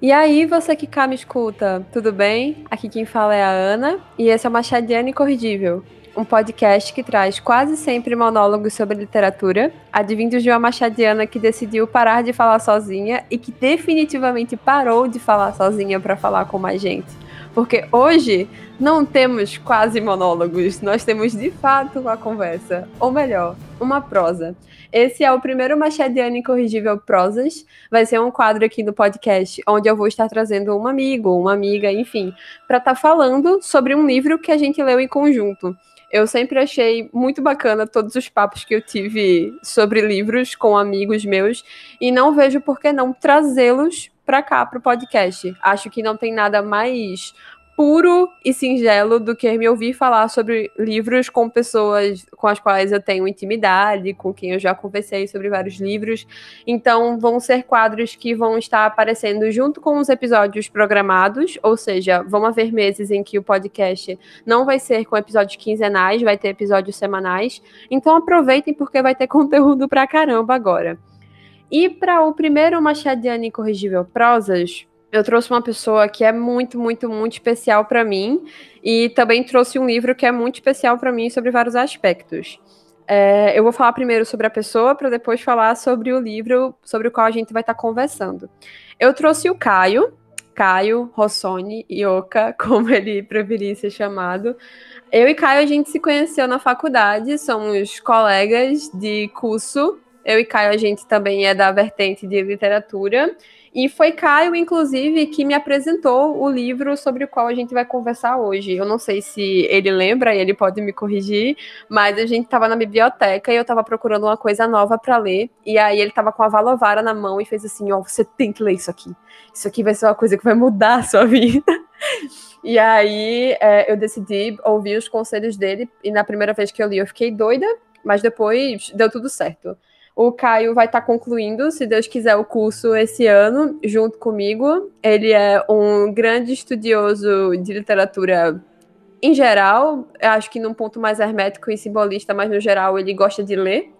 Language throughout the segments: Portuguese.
E aí, você que cá me escuta, tudo bem? Aqui quem fala é a Ana e esse é o Machadiana Incorrigível, um podcast que traz quase sempre monólogos sobre literatura, advindos de uma machadiana que decidiu parar de falar sozinha e que definitivamente parou de falar sozinha para falar com mais gente. Porque hoje não temos quase monólogos, nós temos de fato uma conversa, ou melhor, uma prosa. Esse é o primeiro Machadiano Incorrigível Prosas. Vai ser um quadro aqui no podcast onde eu vou estar trazendo um amigo, uma amiga, enfim, para estar tá falando sobre um livro que a gente leu em conjunto. Eu sempre achei muito bacana todos os papos que eu tive sobre livros com amigos meus e não vejo por que não trazê-los para cá para o podcast. Acho que não tem nada mais puro e singelo do que me ouvir falar sobre livros com pessoas com as quais eu tenho intimidade, com quem eu já conversei sobre vários livros. Então, vão ser quadros que vão estar aparecendo junto com os episódios programados, ou seja, vão haver meses em que o podcast não vai ser com episódios quinzenais, vai ter episódios semanais. Então, aproveitem porque vai ter conteúdo pra caramba agora. E para o primeiro Machadiano Incorrigível Prosas, eu trouxe uma pessoa que é muito, muito, muito especial para mim e também trouxe um livro que é muito especial para mim sobre vários aspectos. É, eu vou falar primeiro sobre a pessoa para depois falar sobre o livro sobre o qual a gente vai estar tá conversando. Eu trouxe o Caio, Caio Rossoni Ioka, como ele preferia ser chamado. Eu e Caio a gente se conheceu na faculdade, somos colegas de curso. Eu e Caio a gente também é da vertente de literatura e foi Caio, inclusive, que me apresentou o livro sobre o qual a gente vai conversar hoje. Eu não sei se ele lembra e ele pode me corrigir, mas a gente estava na biblioteca e eu estava procurando uma coisa nova para ler. E aí ele estava com a valovara na mão e fez assim: Ó, oh, você tem que ler isso aqui. Isso aqui vai ser uma coisa que vai mudar a sua vida. E aí é, eu decidi ouvir os conselhos dele. E na primeira vez que eu li, eu fiquei doida, mas depois deu tudo certo. O Caio vai estar tá concluindo, se Deus quiser, o curso esse ano, junto comigo. Ele é um grande estudioso de literatura em geral, acho que num ponto mais hermético e simbolista, mas no geral ele gosta de ler.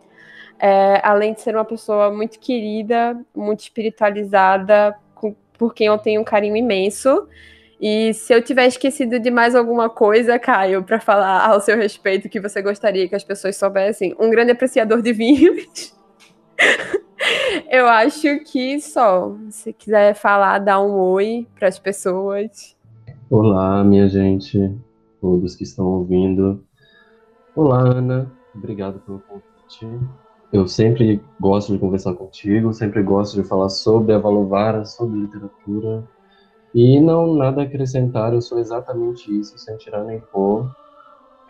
É, além de ser uma pessoa muito querida, muito espiritualizada, com, por quem eu tenho um carinho imenso. E se eu tiver esquecido de mais alguma coisa, Caio, para falar ao seu respeito que você gostaria que as pessoas soubessem, um grande apreciador de vinhos. Eu acho que só. Se quiser falar, dar um oi para as pessoas. Olá, minha gente, todos que estão ouvindo. Olá, Ana. Obrigado pelo convite. Eu sempre gosto de conversar contigo, sempre gosto de falar sobre a Valovara, sobre literatura. E não nada a acrescentar, eu sou exatamente isso, sem tirar nem pôr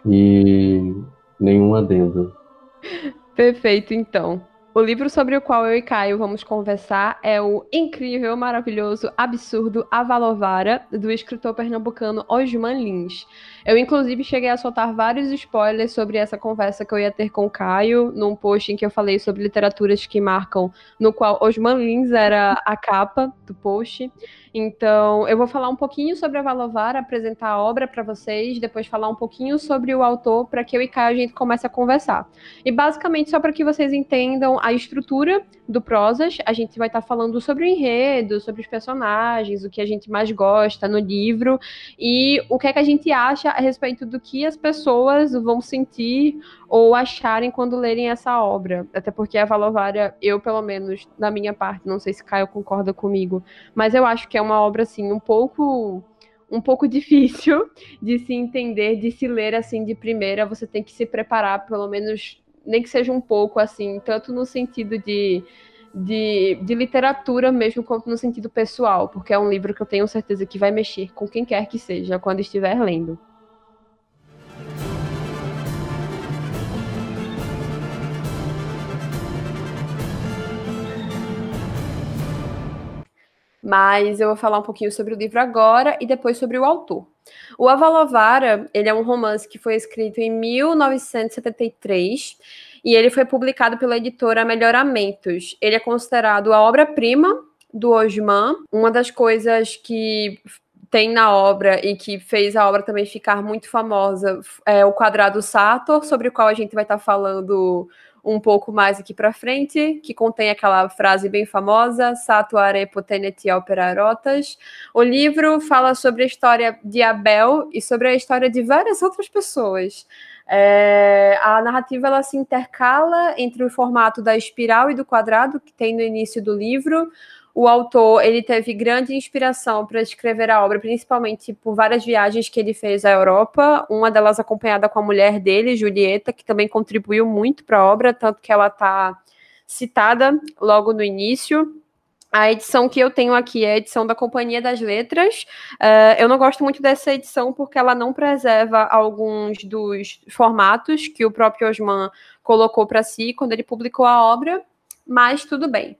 e nenhum adendo. Perfeito, então. O livro sobre o qual eu e Caio vamos conversar é o incrível, maravilhoso, absurdo Avalovara, do escritor pernambucano Osman Lins. Eu, inclusive, cheguei a soltar vários spoilers sobre essa conversa que eu ia ter com o Caio, num post em que eu falei sobre literaturas que marcam, no qual Osman Lins era a capa do post. Então, eu vou falar um pouquinho sobre a Valovar, apresentar a obra para vocês, depois falar um pouquinho sobre o autor, para que eu e Caio a gente comece a conversar. E basicamente, só para que vocês entendam a estrutura do Prosas, a gente vai estar tá falando sobre o enredo, sobre os personagens, o que a gente mais gosta no livro e o que é que a gente acha a respeito do que as pessoas vão sentir ou acharem quando lerem essa obra. Até porque a Valovária, eu pelo menos, da minha parte, não sei se Caio concorda comigo, mas eu acho que é uma obra assim um pouco um pouco difícil de se entender, de se ler assim de primeira, você tem que se preparar pelo menos nem que seja um pouco assim, tanto no sentido de, de, de, literatura mesmo, quanto no sentido pessoal, porque é um livro que eu tenho certeza que vai mexer com quem quer que seja quando estiver lendo. Mas eu vou falar um pouquinho sobre o livro agora e depois sobre o autor. O Avalovara, ele é um romance que foi escrito em 1973 e ele foi publicado pela editora Melhoramentos. Ele é considerado a obra-prima do Osman. Uma das coisas que tem na obra e que fez a obra também ficar muito famosa é o quadrado Sator, sobre o qual a gente vai estar falando um pouco mais aqui para frente, que contém aquela frase bem famosa, Satuare poteneti opera rotas. O livro fala sobre a história de Abel e sobre a história de várias outras pessoas. É, a narrativa ela se intercala entre o formato da espiral e do quadrado que tem no início do livro. O autor ele teve grande inspiração para escrever a obra, principalmente por várias viagens que ele fez à Europa, uma delas acompanhada com a mulher dele, Julieta, que também contribuiu muito para a obra, tanto que ela está citada logo no início. A edição que eu tenho aqui é a edição da Companhia das Letras. Uh, eu não gosto muito dessa edição porque ela não preserva alguns dos formatos que o próprio Osman colocou para si quando ele publicou a obra, mas tudo bem.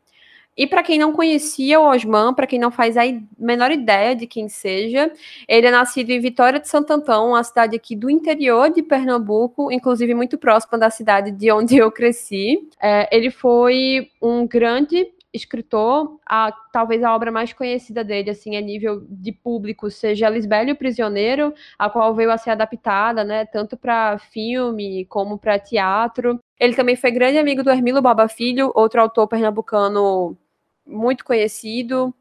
E para quem não conhecia o Osman, para quem não faz a menor ideia de quem seja, ele é nascido em Vitória de Santo Antão, uma cidade aqui do interior de Pernambuco, inclusive muito próxima da cidade de onde eu cresci. É, ele foi um grande escritor, a, talvez a obra mais conhecida dele, assim, a nível de público, seja Lisbelo e o Prisioneiro, a qual veio a ser adaptada, né, tanto para filme como para teatro. Ele também foi grande amigo do Hermilo Baba Filho, outro autor pernambucano muito conhecido.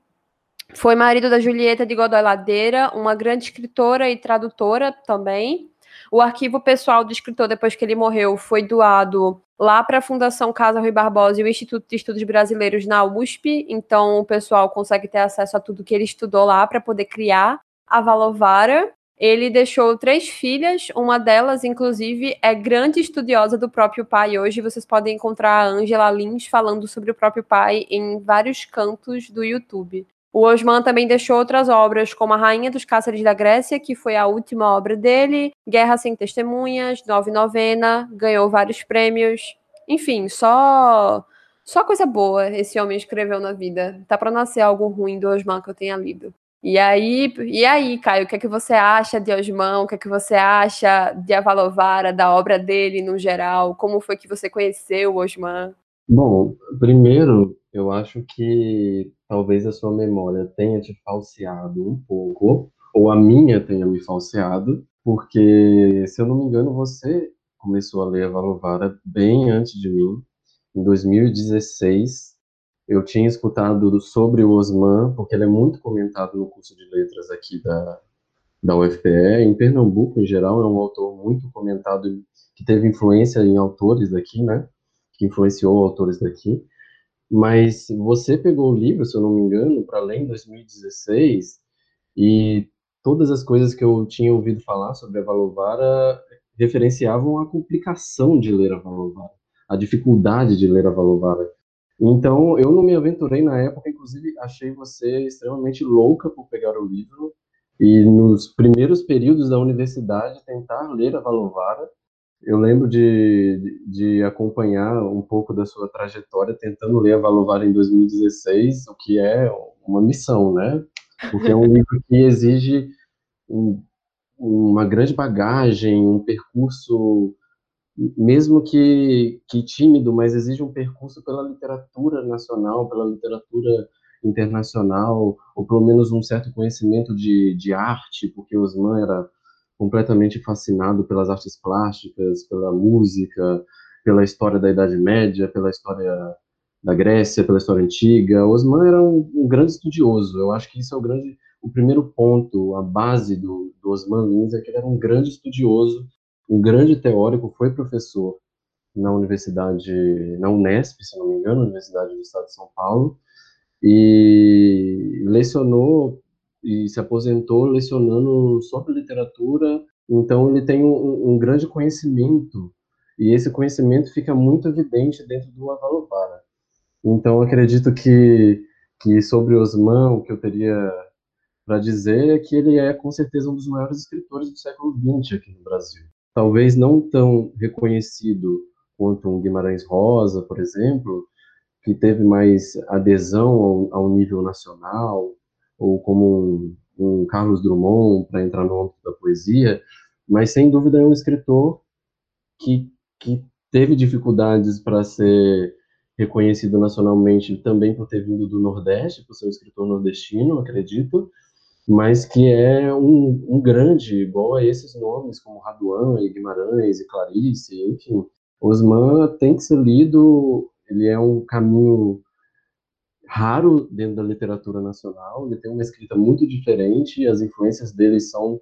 Foi marido da Julieta de Godoy Ladeira, uma grande escritora e tradutora também. O arquivo pessoal do escritor, depois que ele morreu, foi doado lá para a Fundação Casa Rui Barbosa e o Instituto de Estudos Brasileiros na USP. Então, o pessoal consegue ter acesso a tudo que ele estudou lá para poder criar a Valovara. Ele deixou três filhas, uma delas, inclusive, é grande estudiosa do próprio pai. Hoje vocês podem encontrar a Angela Lins falando sobre o próprio pai em vários cantos do YouTube. O Osman também deixou outras obras, como A Rainha dos Cáceres da Grécia, que foi a última obra dele, Guerra Sem Testemunhas, Nove Novena, ganhou vários prêmios. Enfim, só só coisa boa esse homem escreveu na vida. Tá para nascer algo ruim do Osman que eu tenha lido. E aí, e aí, Caio, o que é que você acha de Osman? O que é que você acha de Avalovara, da obra dele no geral? Como foi que você conheceu o? Bom, primeiro, eu acho que talvez a sua memória tenha te falseado um pouco, ou a minha tenha me falseado, porque, se eu não me engano, você começou a ler a Valovara bem antes de mim, em 2016. Eu tinha escutado sobre o Osman, porque ele é muito comentado no curso de letras aqui da, da UFPE. Em Pernambuco, em geral, é um autor muito comentado, que teve influência em autores daqui, né? Que influenciou autores daqui. Mas você pegou o livro, se eu não me engano, para ler em 2016 e todas as coisas que eu tinha ouvido falar sobre a Valovara referenciavam a complicação de ler a Valovara, a dificuldade de ler a Valovara. Então, eu não me aventurei na época, inclusive achei você extremamente louca por pegar o livro e nos primeiros períodos da universidade tentar ler a Valovara eu lembro de, de, acompanhar um pouco da sua trajetória tentando ler a Valovara em 2016, o que é uma missão, né? Porque é um livro que exige um, uma grande bagagem, um percurso, mesmo que, que tímido, mas exige um percurso pela literatura nacional, pela literatura internacional, ou pelo menos um certo conhecimento de, de arte, porque Osman era completamente fascinado pelas artes plásticas, pela música, pela história da Idade Média, pela história da Grécia, pela história antiga. Osman era um, um grande estudioso. Eu acho que isso é o grande, o primeiro ponto, a base do, do Osman Lins é que ele era um grande estudioso, um grande teórico, foi professor na universidade, na Unesp, se não me engano, Universidade do Estado de São Paulo, e lecionou e se aposentou lecionando sobre literatura, então ele tem um, um grande conhecimento, e esse conhecimento fica muito evidente dentro do Avalovara. Então acredito que, que sobre Osman, o que eu teria para dizer é que ele é com certeza um dos maiores escritores do século XX aqui no Brasil. Talvez não tão reconhecido quanto um Guimarães Rosa, por exemplo, que teve mais adesão ao, ao nível nacional, ou como um, um Carlos Drummond, para entrar no âmbito da poesia, mas sem dúvida é um escritor que, que teve dificuldades para ser reconhecido nacionalmente também por ter vindo do Nordeste, por ser um escritor nordestino, acredito, mas que é um, um grande, igual a esses nomes, como Raduan e Guimarães e Clarice, enfim, Osman tem que ser lido, ele é um caminho raro dentro da literatura nacional, ele tem uma escrita muito diferente, as influências dele são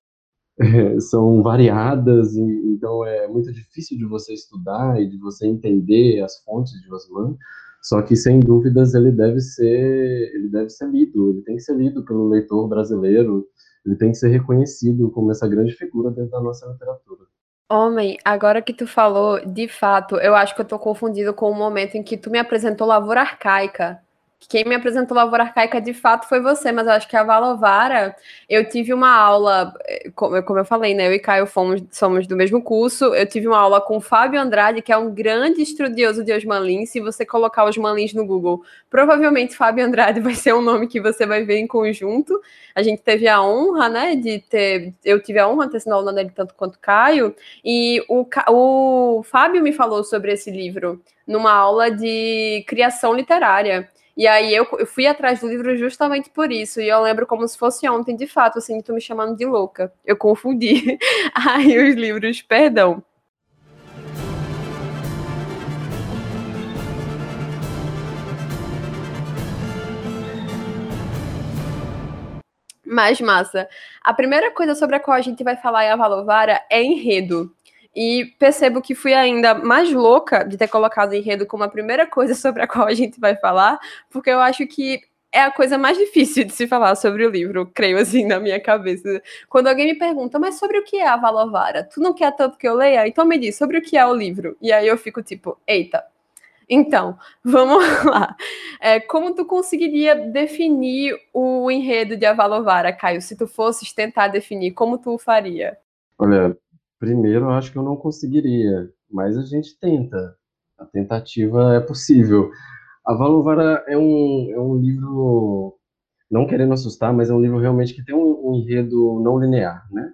são variadas, e, então é muito difícil de você estudar e de você entender as fontes de Osman. Só que sem dúvidas ele deve ser ele deve ser lido, ele tem que ser lido pelo leitor brasileiro, ele tem que ser reconhecido como essa grande figura dentro da nossa literatura. Homem, agora que tu falou, de fato, eu acho que eu tô confundido com o momento em que tu me apresentou Lavoura Arcaica. Quem me apresentou Lavoura Arcaica de fato foi você, mas eu acho que a Valovara, eu tive uma aula, eh, como eu falei, né? Eu e Caio fomos, somos do mesmo curso. Eu tive uma aula com o Fábio Andrade, que é um grande estudioso de Osmanlin. Se você colocar Osmanlins no Google, provavelmente Fábio Andrade vai ser um nome que você vai ver em conjunto. A gente teve a honra, né, de ter. Eu tive a honra de ter sido aula dele tanto quanto Caio. E o, o Fábio me falou sobre esse livro numa aula de criação literária. E aí eu, eu, fui atrás do livro justamente por isso. E eu lembro como se fosse ontem, de fato, assim, tu me chamando de louca. Eu confundi. aí os livros, perdão. Mais massa. A primeira coisa sobre a qual a gente vai falar em Avalovara é enredo. E percebo que fui ainda mais louca de ter colocado enredo como a primeira coisa sobre a qual a gente vai falar, porque eu acho que é a coisa mais difícil de se falar sobre o livro, creio assim, na minha cabeça. Quando alguém me pergunta, mas sobre o que é a Valovara? Tu não quer tanto que eu leia? Então me diz, sobre o que é o livro? E aí eu fico tipo, eita. Então, vamos lá. É, como tu conseguiria definir o enredo de Avalovara, Caio? Se tu fosses tentar definir, como tu o faria? Olha, Primeiro, eu acho que eu não conseguiria, mas a gente tenta. A tentativa é possível. A Valovara é um, é um livro, não querendo assustar, mas é um livro realmente que tem um, um enredo não linear, né?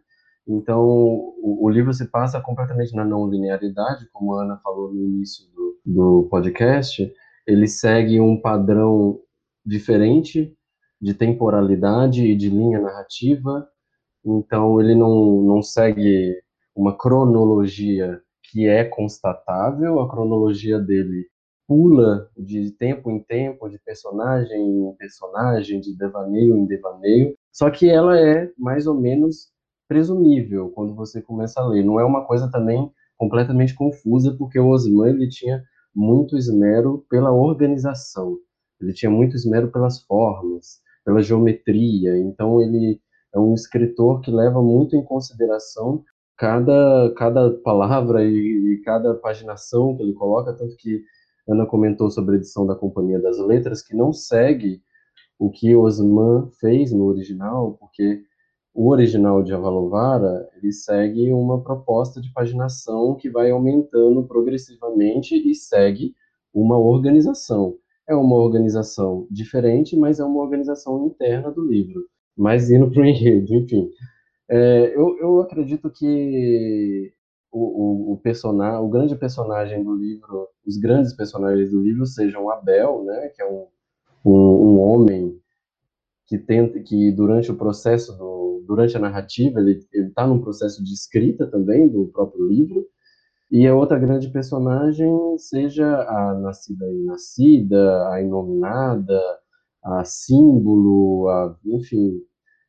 Então, o, o, livro se passa completamente na não linearidade, como a Ana falou no início do, do podcast. Ele segue um padrão diferente de temporalidade e de linha narrativa. Então, ele não, não segue uma cronologia que é constatável, a cronologia dele pula de tempo em tempo, de personagem em personagem, de devaneio em devaneio, só que ela é mais ou menos presumível quando você começa a ler. Não é uma coisa também completamente confusa, porque o Osman ele tinha muito esmero pela organização, ele tinha muito esmero pelas formas, pela geometria, então ele é um escritor que leva muito em consideração cada, cada palavra e, e, cada paginação que ele coloca, tanto que Ana comentou sobre a edição da Companhia das Letras, que não segue o que Osman fez no original, porque o original de Avalovara, ele segue uma proposta de paginação que vai aumentando progressivamente e segue uma organização. É uma organização diferente, mas é uma organização interna do livro, mas indo para o enredo, enfim. É, eu, eu acredito que o, o, o, personagem, o grande personagem do livro, os grandes personagens do livro sejam Abel, né, que é um, um, um homem que tenta, que durante o processo do, durante a narrativa, ele está num processo de escrita também do próprio livro, e a outra grande personagem seja a nascida e nascida, a inominada, a símbolo, a, enfim,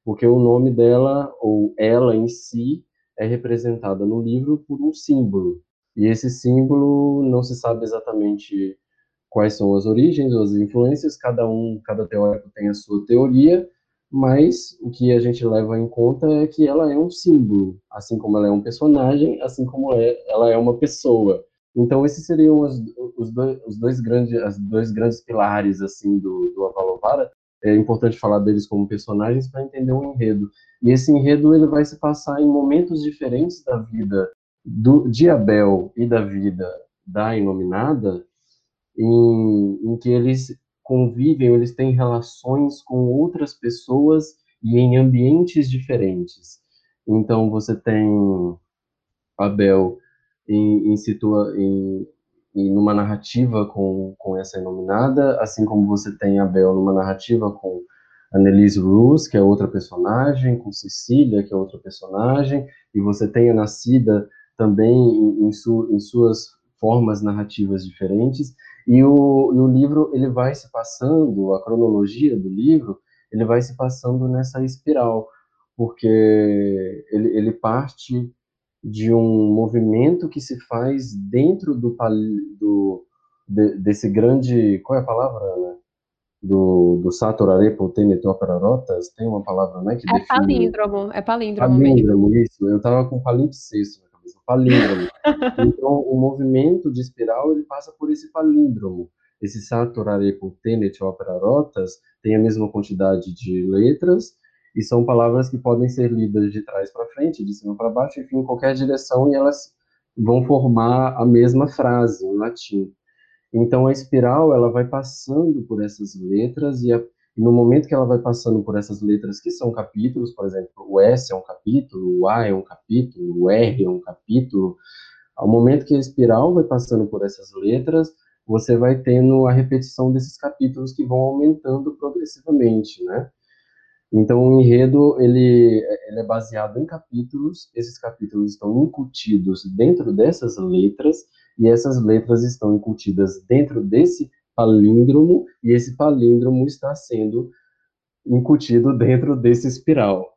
porque o nome dela, ou ela em si, é representada no livro por um símbolo. E esse símbolo não se sabe exatamente quais são as origens ou as influências, cada um, cada teórico tem a sua teoria, mas o que a gente leva em conta é que ela é um símbolo, assim como ela é um personagem, assim como é, ela é uma pessoa. Então esses seriam os, os, dois, os dois grandes, as dois grandes pilares assim do, do Avalovara, é importante falar deles como personagens para entender o enredo. E esse enredo ele vai se passar em momentos diferentes da vida do, de Abel e da vida da Inominada, em, em que eles convivem, eles têm relações com outras pessoas e em ambientes diferentes. Então você tem Abel em, em, situa, em, e numa narrativa com, com essa inominada, assim como você tem a Bel numa narrativa com Annelise Roos, que é outra personagem, com Cecília, que é outra personagem, e você tem a Nascida também em, em, su, em suas formas narrativas diferentes, e o, e o livro ele vai se passando, a cronologia do livro, ele vai se passando nessa espiral, porque ele, ele parte de um movimento que se faz dentro do, do de, desse grande, qual é a palavra, Ana? Do, do Saturarepo Tenetoperarotas, tem uma palavra, né, que é define... palíndromo, é palíndromo, palíndromo mesmo. isso, eu tava com palimpsesto na cabeça, palíndromo. então, o movimento de espiral, ele passa por esse palíndromo. Esse Saturarepo Tenetoperarotas tem a mesma quantidade de letras, e são palavras que podem ser lidas de trás para frente, de cima para baixo, enfim, em qualquer direção, e elas vão formar a mesma frase em latim. Então a espiral ela vai passando por essas letras e, a, e, no momento que ela vai passando por essas letras que são capítulos, por exemplo, o S é um capítulo, o A é um capítulo, o R é um capítulo. Ao momento que a espiral vai passando por essas letras, você vai tendo a repetição desses capítulos que vão aumentando progressivamente, né? Então, o enredo ele, ele é baseado em capítulos. Esses capítulos estão incutidos dentro dessas letras e essas letras estão incutidas dentro desse palíndromo e esse palíndromo está sendo incutido dentro desse espiral.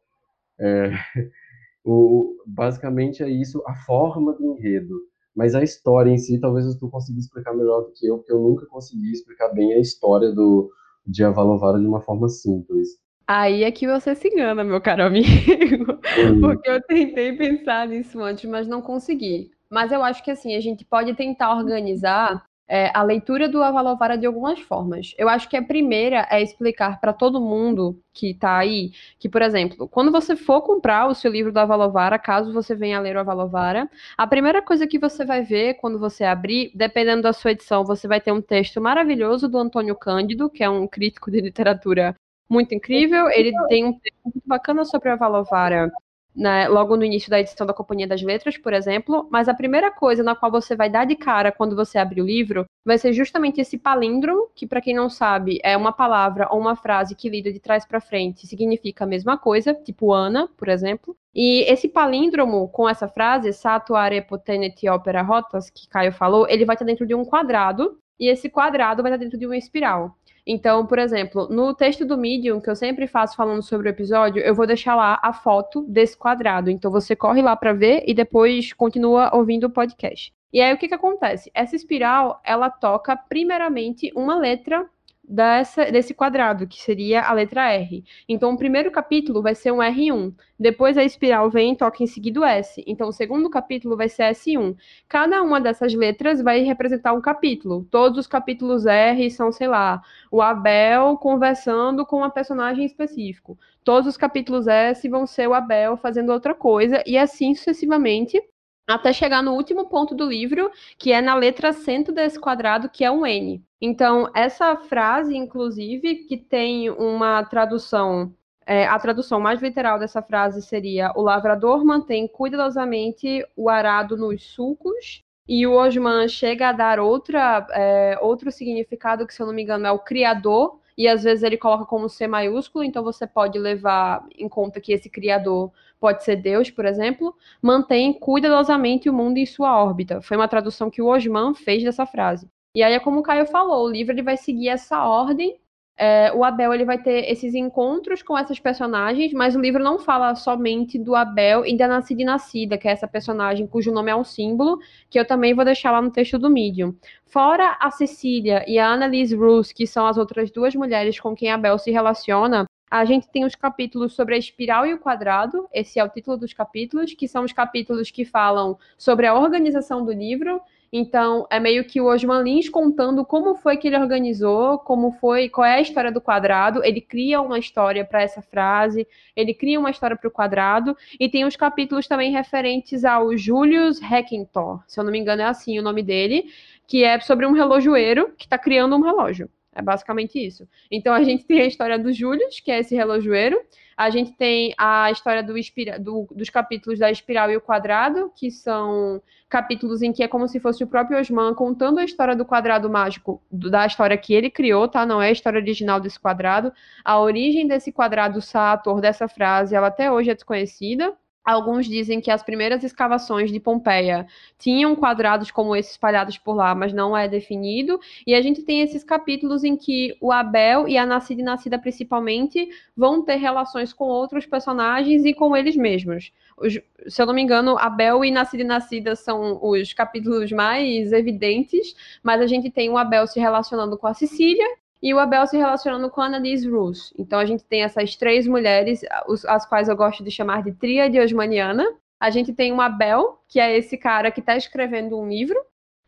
É, o, basicamente é isso, a forma do enredo. Mas a história em si, talvez tu consiga explicar melhor do que eu, porque eu nunca consegui explicar bem a história do, de Avalovara de uma forma simples. Aí é que você se engana, meu caro amigo. Porque eu tentei pensar nisso antes, mas não consegui. Mas eu acho que assim, a gente pode tentar organizar é, a leitura do Avalovara de algumas formas. Eu acho que a primeira é explicar para todo mundo que está aí que, por exemplo, quando você for comprar o seu livro do Avalovara, caso você venha a ler o Avalovara, a primeira coisa que você vai ver quando você abrir, dependendo da sua edição, você vai ter um texto maravilhoso do Antônio Cândido, que é um crítico de literatura muito incrível. Ele tem um texto muito bacana sobre a Valovara, né, logo no início da edição da Companhia das Letras, por exemplo. Mas a primeira coisa na qual você vai dar de cara quando você abre o livro vai ser justamente esse palíndromo, que para quem não sabe é uma palavra ou uma frase que lida de trás para frente significa a mesma coisa, tipo Ana, por exemplo. E esse palíndromo com essa frase, Satuare poteneti opera rotas, que Caio falou, ele vai estar dentro de um quadrado, e esse quadrado vai estar dentro de uma espiral. Então, por exemplo, no texto do Medium, que eu sempre faço falando sobre o episódio, eu vou deixar lá a foto desse quadrado. Então, você corre lá para ver e depois continua ouvindo o podcast. E aí, o que, que acontece? Essa espiral, ela toca primeiramente uma letra dessa, desse quadrado, que seria a letra R. Então, o primeiro capítulo vai ser um R1. Depois a espiral vem e toca em seguida o S. Então, o segundo capítulo vai ser S1. Cada uma dessas letras vai representar um capítulo. Todos os capítulos R são, sei lá, o Abel conversando com um personagem específico. Todos os capítulos S vão ser o Abel fazendo outra coisa, e assim sucessivamente até chegar no último ponto do livro, que é na letra centro desse quadrado, que é um N. Então, essa frase, inclusive, que tem uma tradução, é, a tradução mais literal dessa frase seria: O lavrador mantém cuidadosamente o arado nos sulcos. E o Osman chega a dar outra, é, outro significado, que se eu não me engano é o criador, e às vezes ele coloca como C maiúsculo, então você pode levar em conta que esse criador pode ser Deus, por exemplo, mantém cuidadosamente o mundo em sua órbita. Foi uma tradução que o Osman fez dessa frase. E aí é como o Caio falou, o livro ele vai seguir essa ordem. É, o Abel ele vai ter esses encontros com essas personagens, mas o livro não fala somente do Abel e da Nascida e Nascida, que é essa personagem cujo nome é um símbolo, que eu também vou deixar lá no texto do Medium. Fora a Cecília e a Annalise Roos, que são as outras duas mulheres com quem Abel se relaciona, a gente tem os capítulos sobre a espiral e o quadrado, esse é o título dos capítulos, que são os capítulos que falam sobre a organização do livro, então, é meio que o Osman Lins contando como foi que ele organizou, como foi, qual é a história do quadrado. Ele cria uma história para essa frase, ele cria uma história para o quadrado, e tem os capítulos também referentes ao Julius Heckentor, se eu não me engano é assim o nome dele, que é sobre um relojoeiro que está criando um relógio. É basicamente isso. Então a gente tem a história do Julius, que é esse relojoeiro. A gente tem a história do, do, dos capítulos da espiral e o quadrado, que são capítulos em que é como se fosse o próprio Osman contando a história do quadrado mágico, da história que ele criou, tá? Não é a história original desse quadrado. A origem desse quadrado Sator, dessa frase, ela até hoje é desconhecida. Alguns dizem que as primeiras escavações de Pompeia tinham quadrados como esses espalhados por lá, mas não é definido. E a gente tem esses capítulos em que o Abel e a Nascida e Nascida, principalmente, vão ter relações com outros personagens e com eles mesmos. Os, se eu não me engano, Abel e Nascida e Nascida são os capítulos mais evidentes, mas a gente tem o Abel se relacionando com a Sicília e o Abel se relacionando com a Annalise Roos. Então a gente tem essas três mulheres, as quais eu gosto de chamar de tríade osmaniana. A gente tem o Abel, que é esse cara que está escrevendo um livro,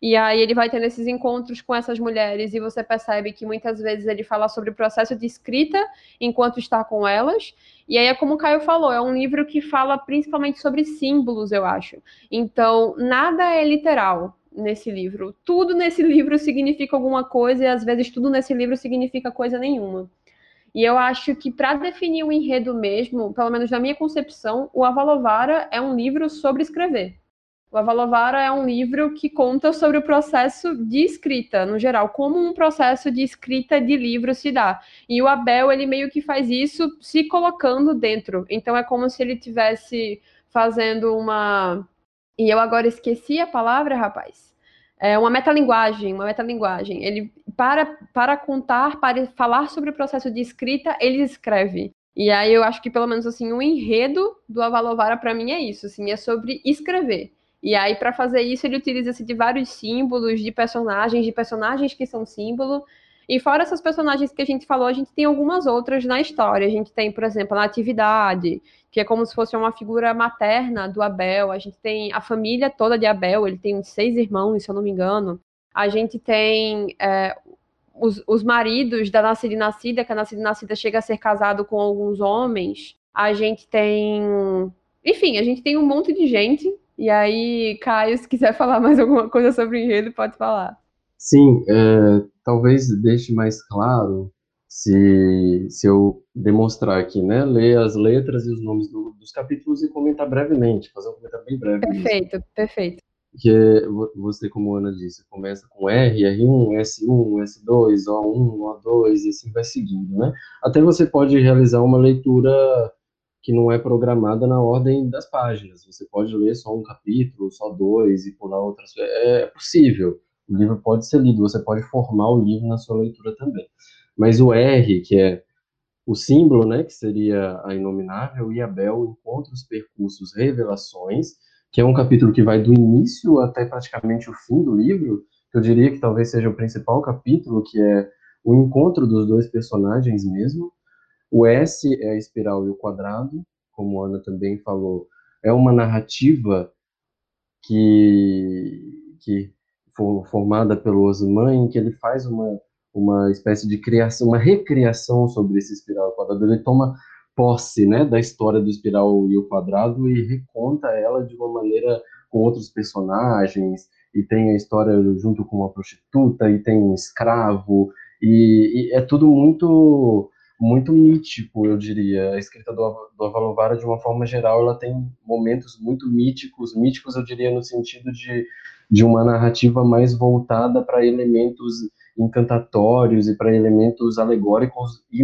e aí ele vai tendo esses encontros com essas mulheres e você percebe que muitas vezes ele fala sobre o processo de escrita enquanto está com elas. E aí é como o Caio falou, é um livro que fala principalmente sobre símbolos, eu acho. Então, nada é literal nesse livro. Tudo nesse livro significa alguma coisa e às vezes tudo nesse livro significa coisa nenhuma. E eu acho que para definir o enredo mesmo, pelo menos na minha concepção, o Avalovara é um livro sobre escrever. O Avalovara é um livro que conta sobre o processo de escrita, no geral, como um processo de escrita de livro se dá. E o Abel, ele meio que faz isso se colocando dentro. Então é como se ele tivesse fazendo uma e eu agora esqueci a palavra, rapaz é uma metalinguagem, uma metalinguagem. Ele para para contar, para falar sobre o processo de escrita, ele escreve. E aí eu acho que pelo menos assim, o enredo do Avalovara para mim é isso, assim, é sobre escrever. E aí para fazer isso ele utiliza-se de vários símbolos, de personagens, de personagens que são símbolo. E fora essas personagens que a gente falou, a gente tem algumas outras na história. A gente tem, por exemplo, a Natividade, que é como se fosse uma figura materna do Abel. A gente tem a família toda de Abel, ele tem seis irmãos, se eu não me engano. A gente tem é, os, os, maridos da Nascida e Nascida, que a Nascida e Nascida chega a ser casado com alguns homens. A gente tem. Enfim, a gente tem um monte de gente. E aí, Caio, se quiser falar mais alguma coisa sobre o enredo, pode falar. Sim, é, talvez deixe mais claro se, se eu demonstrar aqui, né, ler as letras e os nomes do, dos capítulos e comentar brevemente, fazer um comentário bem breve. Perfeito, mesmo. perfeito. Que é, você, como a Ana disse, começa com R, R1, S1, S2, O1, O2 e assim vai seguindo, né? Até você pode realizar uma leitura que não é programada na ordem das páginas. Você pode ler só um capítulo, só dois e pular outras. É possível. O livro pode ser lido, você pode formar o livro na sua leitura também. Mas o R, que é o símbolo, né, que seria a inominável, e Abel, encontros, percursos, revelações, que é um capítulo que vai do início até praticamente o fim do livro, que eu diria que talvez seja o principal capítulo, que é o encontro dos dois personagens mesmo. O S é a espiral e o quadrado, como a Ana também falou, é uma narrativa que, que formada pelo Osman, em que ele faz uma uma espécie de criação, uma recriação sobre esse espiral quadrado. Ele toma posse, né, da história do espiral e o quadrado e reconta ela de uma maneira com outros personagens e tem a história junto com uma prostituta e tem um escravo e, e é tudo muito muito mítico, eu diria. A escrita do, do Avalovara, de uma forma geral, ela tem momentos muito míticos, míticos eu diria no sentido de, de uma narrativa mais voltada para elementos encantatórios e para elementos alegóricos e,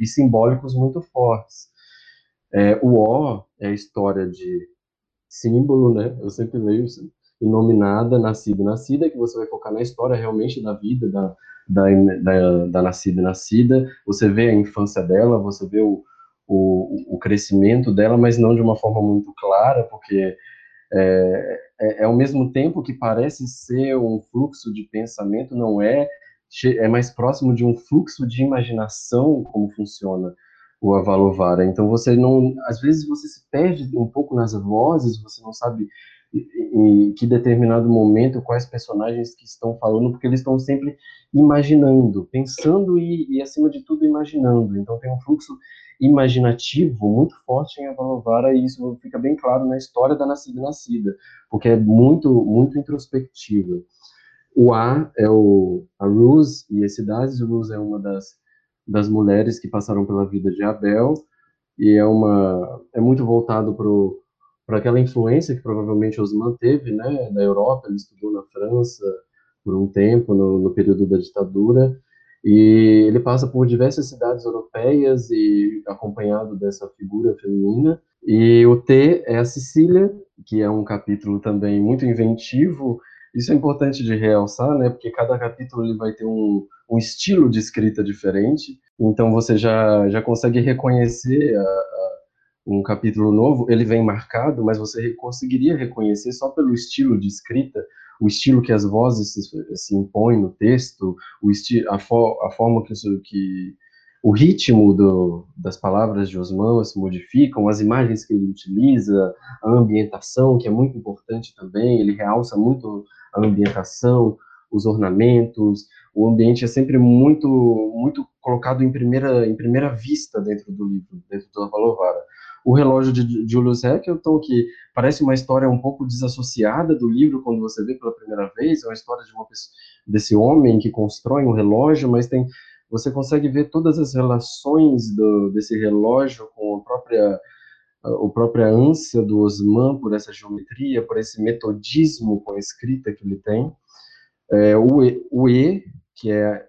e simbólicos muito fortes. É, o O é a história de símbolo, né? Eu sempre leio inominada, nascida e nascida, que você vai focar na história realmente da vida da, da, da, da nascida e nascida. Você vê a infância dela, você vê o, o, o crescimento dela, mas não de uma forma muito clara, porque é, é, é, ao mesmo tempo que parece ser um fluxo de pensamento, não é, é mais próximo de um fluxo de imaginação como funciona o Avalovara. Então você não, às vezes você se perde um pouco nas vozes, você não sabe em que determinado momento quais personagens que estão falando, porque eles estão sempre imaginando, pensando e, e acima de tudo imaginando. Então tem um fluxo imaginativo muito forte em Avalovara e isso fica bem claro na história da Nascida Nascida, porque é muito muito introspectiva. O A é o, a Rose e as cidades. Rose é uma das, das mulheres que passaram pela vida de Abel e é uma é muito voltado para aquela influência que provavelmente os manteve, né, da Europa. Ele estudou na França por um tempo no, no período da ditadura e ele passa por diversas cidades europeias e acompanhado dessa figura feminina E o T é a Sicília, que é um capítulo também muito inventivo. Isso é importante de realçar, né? Porque cada capítulo ele vai ter um, um estilo de escrita diferente. Então você já, já consegue reconhecer a, a, um capítulo novo. Ele vem marcado, mas você conseguiria reconhecer só pelo estilo de escrita, o estilo que as vozes se, se impõem no texto, o esti a, fo a forma que, que o ritmo do, das palavras de Osman se modificam, as imagens que ele utiliza, a ambientação, que é muito importante também, ele realça muito a ambientação, os ornamentos, o ambiente é sempre muito muito colocado em primeira em primeira vista dentro do livro, dentro do Avalovara. O relógio de Julius Eccleston, que parece uma história um pouco desassociada do livro quando você vê pela primeira vez, é uma história de uma pessoa, desse homem que constrói um relógio, mas tem você consegue ver todas as relações do, desse relógio com a própria a própria ânsia do Osman por essa geometria, por esse metodismo com a escrita que ele tem. É, o, e, o E, que é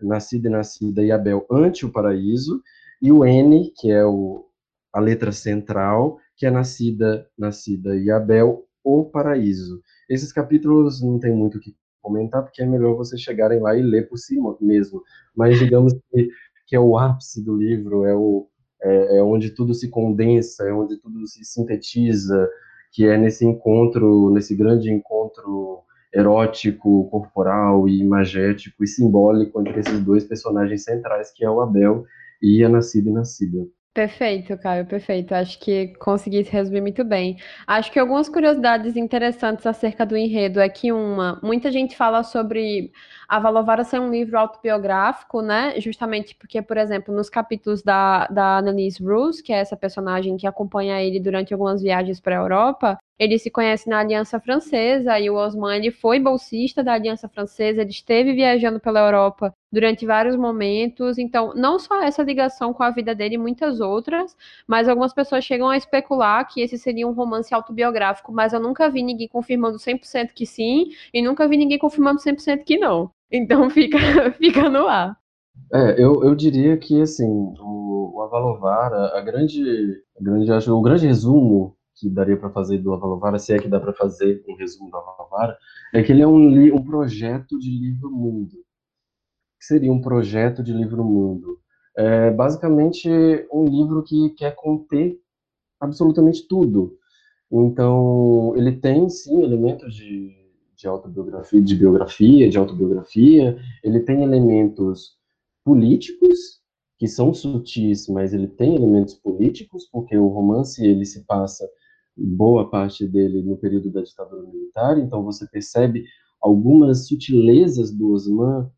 nascida e nascida e Abel ante o paraíso, e o N, que é o, a letra central, que é nascida, nascida e Abel o paraíso. Esses capítulos não tem muito o que comentar, porque é melhor vocês chegarem lá e ler por si mesmo. Mas digamos que, que é o ápice do livro, é, o, é, é onde tudo se condensa, é onde tudo se sintetiza, que é nesse encontro, nesse grande encontro erótico, corporal e imagético e simbólico entre esses dois personagens centrais, que é o Abel e a Nascida e Nascida. Perfeito, Caio, perfeito. Acho que consegui resumir muito bem. Acho que algumas curiosidades interessantes acerca do enredo é que uma, muita gente fala sobre a Valovara ser um livro autobiográfico, né? Justamente porque, por exemplo, nos capítulos da, da Annalise Bruce, que é essa personagem que acompanha ele durante algumas viagens para a Europa, ele se conhece na Aliança Francesa e o Osman ele foi bolsista da Aliança Francesa, ele esteve viajando pela Europa durante vários momentos, então não só essa ligação com a vida dele, muitas outras, mas algumas pessoas chegam a especular que esse seria um romance autobiográfico, mas eu nunca vi ninguém confirmando 100% que sim e nunca vi ninguém confirmando 100% que não. Então fica, fica no ar. É, eu, eu diria que assim, o, o Avalovara, a grande, a grande, acho, o grande resumo que daria para fazer do Avalovara, se é que dá para fazer um resumo do Avalovara, é que ele é um, um projeto de livro-mundo. que seria um projeto de livro-mundo? É basicamente um livro que quer conter absolutamente tudo. Então, ele tem, sim, elementos de, de autobiografia, de biografia, de autobiografia, ele tem elementos políticos, que são sutis, mas ele tem elementos políticos, porque o romance ele se passa boa parte dele no período da ditadura militar, então você percebe algumas sutilezas do Osman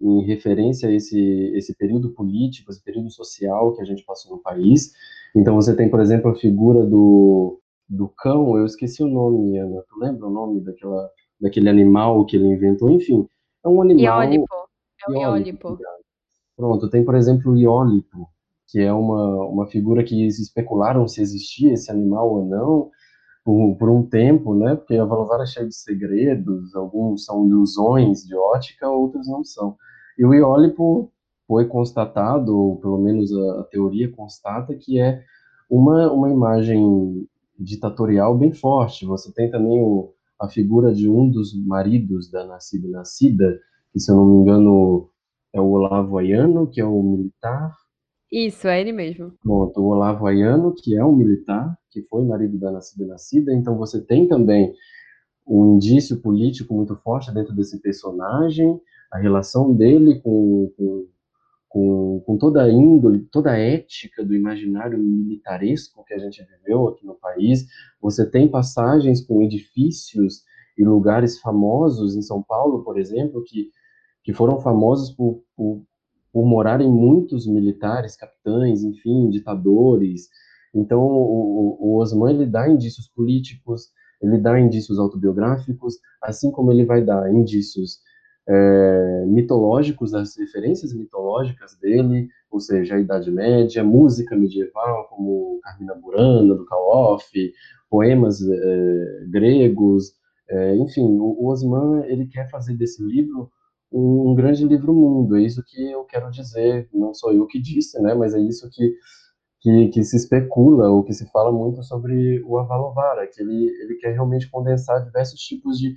em referência a esse, esse período político, esse período social que a gente passou no país. Então você tem, por exemplo, a figura do, do cão, eu esqueci o nome, Ana, tu lembra o nome daquela, daquele animal que ele inventou? Enfim, é um animal... Iólipo, é o Iólipo. Iólipo. Pronto, tem, por exemplo, o Iólipo, que é uma, uma figura que especularam se existia esse animal ou não, por, por um tempo, né? Porque a Valovara é cheia de segredos, alguns são ilusões de ótica, outros não são. E o Iólipo foi constatado, ou pelo menos a, a teoria constata, que é uma, uma imagem ditatorial bem forte. Você tem também o, a figura de um dos maridos da Nascida Nascida, que, se eu não me engano, é o Olavo Ayano, que é o militar, isso, é ele mesmo. Pronto, o Olavo Ayano, que é um militar, que foi marido da Nascida Nascida, então você tem também um indício político muito forte dentro desse personagem, a relação dele com, com, com, com toda a índole, toda a ética do imaginário militaresco que a gente viveu aqui no país. Você tem passagens com edifícios e lugares famosos em São Paulo, por exemplo, que, que foram famosos por, por por morarem muitos militares, capitães, enfim, ditadores. Então, o, o Osman ele dá indícios políticos, ele dá indícios autobiográficos, assim como ele vai dar indícios é, mitológicos, as referências mitológicas dele, ou seja, a Idade Média, música medieval, como Carmina Burana, do Kalof, poemas é, gregos, é, enfim, o, o Osman ele quer fazer desse livro um, grande livro mundo, é isso que eu quero dizer, não sou eu que disse, né, mas é isso que, que, que se especula ou que se fala muito sobre o Avalovara, que ele, ele quer realmente condensar diversos tipos de,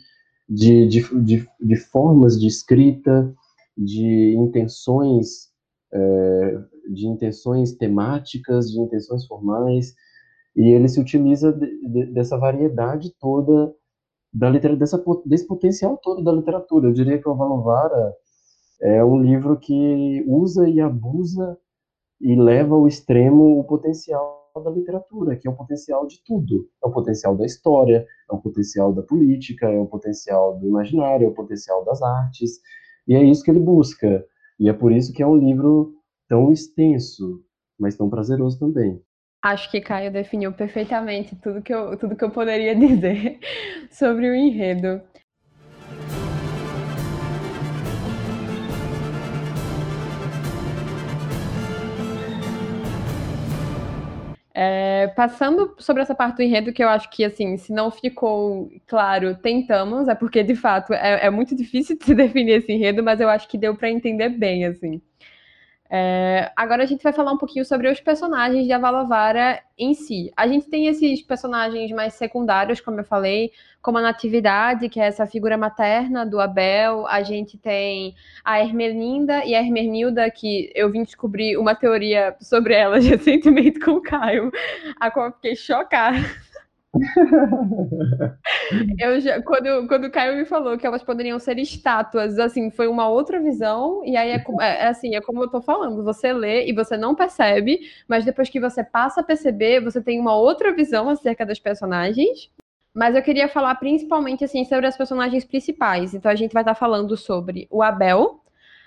de, de, de, de formas de escrita, de intenções, é, de intenções temáticas, de intenções formais, e ele se utiliza de, de, dessa variedade toda da literatura, dessa, desse potencial todo da literatura. Eu diria que o Avalovara é um livro que usa e abusa e leva ao extremo o potencial da literatura, que é o potencial de tudo. É o potencial da história, é o potencial da política, é o potencial do imaginário, é o potencial das artes. E é isso que ele busca. E é por isso que é um livro tão extenso, mas tão prazeroso também. Acho que Caio definiu perfeitamente tudo que eu, tudo que eu poderia dizer sobre o enredo. É, passando sobre essa parte do enredo, que eu acho que, assim, se não ficou claro, tentamos, é porque, de fato, é, é muito difícil de se definir esse enredo, mas eu acho que deu para entender bem, assim. É, agora a gente vai falar um pouquinho sobre os personagens de Avalovara em si. A gente tem esses personagens mais secundários, como eu falei, como a Natividade, que é essa figura materna do Abel. A gente tem a Hermelinda e a Hermenilda, que eu vim descobrir uma teoria sobre elas recentemente com o Caio, a qual eu fiquei chocada. Eu já, quando, quando o Caio me falou que elas poderiam ser estátuas, assim, foi uma outra visão, e aí é, é, é, assim, é como eu tô falando, você lê e você não percebe, mas depois que você passa a perceber, você tem uma outra visão acerca das personagens. Mas eu queria falar principalmente assim sobre as personagens principais. Então a gente vai estar falando sobre o Abel,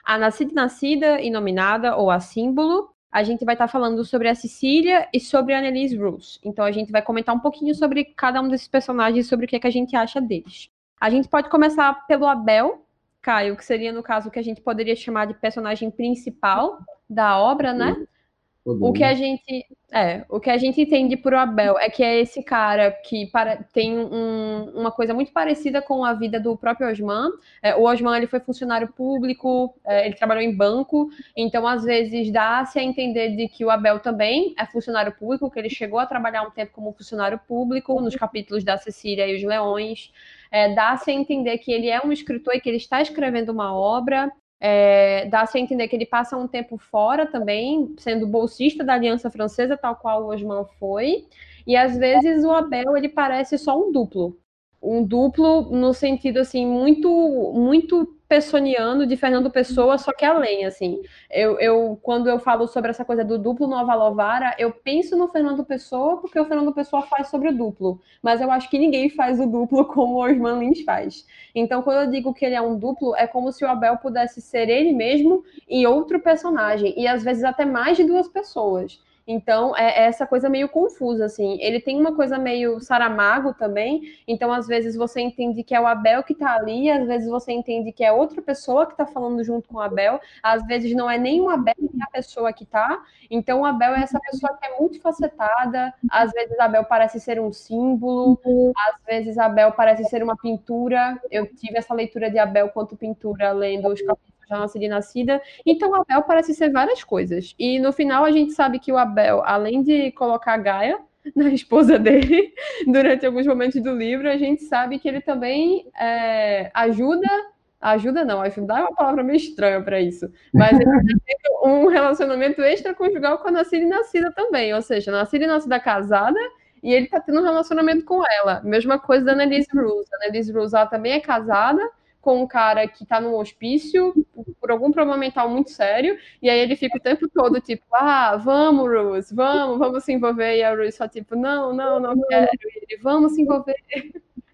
a Nascida Nascida e Nominada, ou a Símbolo, a gente vai estar tá falando sobre a Cecília e sobre a Annelise Bruce. Então a gente vai comentar um pouquinho sobre cada um desses personagens, sobre o que, é que a gente acha deles. A gente pode começar pelo Abel, Caio, que seria no caso o que a gente poderia chamar de personagem principal da obra, né? O que a gente é, o que a gente entende por Abel é que é esse cara que para, tem um, uma coisa muito parecida com a vida do próprio Osman. É, o Osman ele foi funcionário público, é, ele trabalhou em banco, então às vezes dá-se a entender de que o Abel também é funcionário público, que ele chegou a trabalhar um tempo como funcionário público nos capítulos da Cecília e os Leões. É, dá-se a entender que ele é um escritor e que ele está escrevendo uma obra. É, Dá-se a entender que ele passa um tempo fora também, sendo bolsista da Aliança Francesa, tal qual o Osman foi. E às vezes o Abel ele parece só um duplo. Um duplo no sentido assim muito muito Pessoniano de Fernando Pessoa, só que além, assim. Eu, eu, quando eu falo sobre essa coisa do duplo no Avalovara, eu penso no Fernando Pessoa, porque o Fernando Pessoa faz sobre o duplo. Mas eu acho que ninguém faz o duplo como o Osman Lins faz. Então, quando eu digo que ele é um duplo, é como se o Abel pudesse ser ele mesmo e outro personagem. E às vezes até mais de duas pessoas. Então, é, é essa coisa meio confusa, assim. Ele tem uma coisa meio Saramago também, então às vezes você entende que é o Abel que tá ali, às vezes você entende que é outra pessoa que tá falando junto com o Abel, às vezes não é nem o Abel que é a pessoa que tá, então o Abel é essa pessoa que é multifacetada, às vezes Abel parece ser um símbolo, às vezes Abel parece ser uma pintura. Eu tive essa leitura de Abel quanto pintura lendo os capítulos já nascida e nascida. Então, o Abel parece ser várias coisas. E no final, a gente sabe que o Abel, além de colocar a Gaia na esposa dele, durante alguns momentos do livro, a gente sabe que ele também é, ajuda. Ajuda não, ajudar é uma palavra meio estranha para isso. Mas ele tem um relacionamento extraconjugal com a Nascida e Nascida também. Ou seja, Nascida e Nascida casada e ele tá tendo um relacionamento com ela. Mesma coisa da Annelise Rose. A Annelise Rose ela também é casada com um cara que tá no hospício por algum problema mental muito sério, e aí ele fica o tempo todo tipo, ah, vamos, Rose, vamos, vamos se envolver, e a Rose só tipo, não, não, não quero, e ele, vamos se envolver.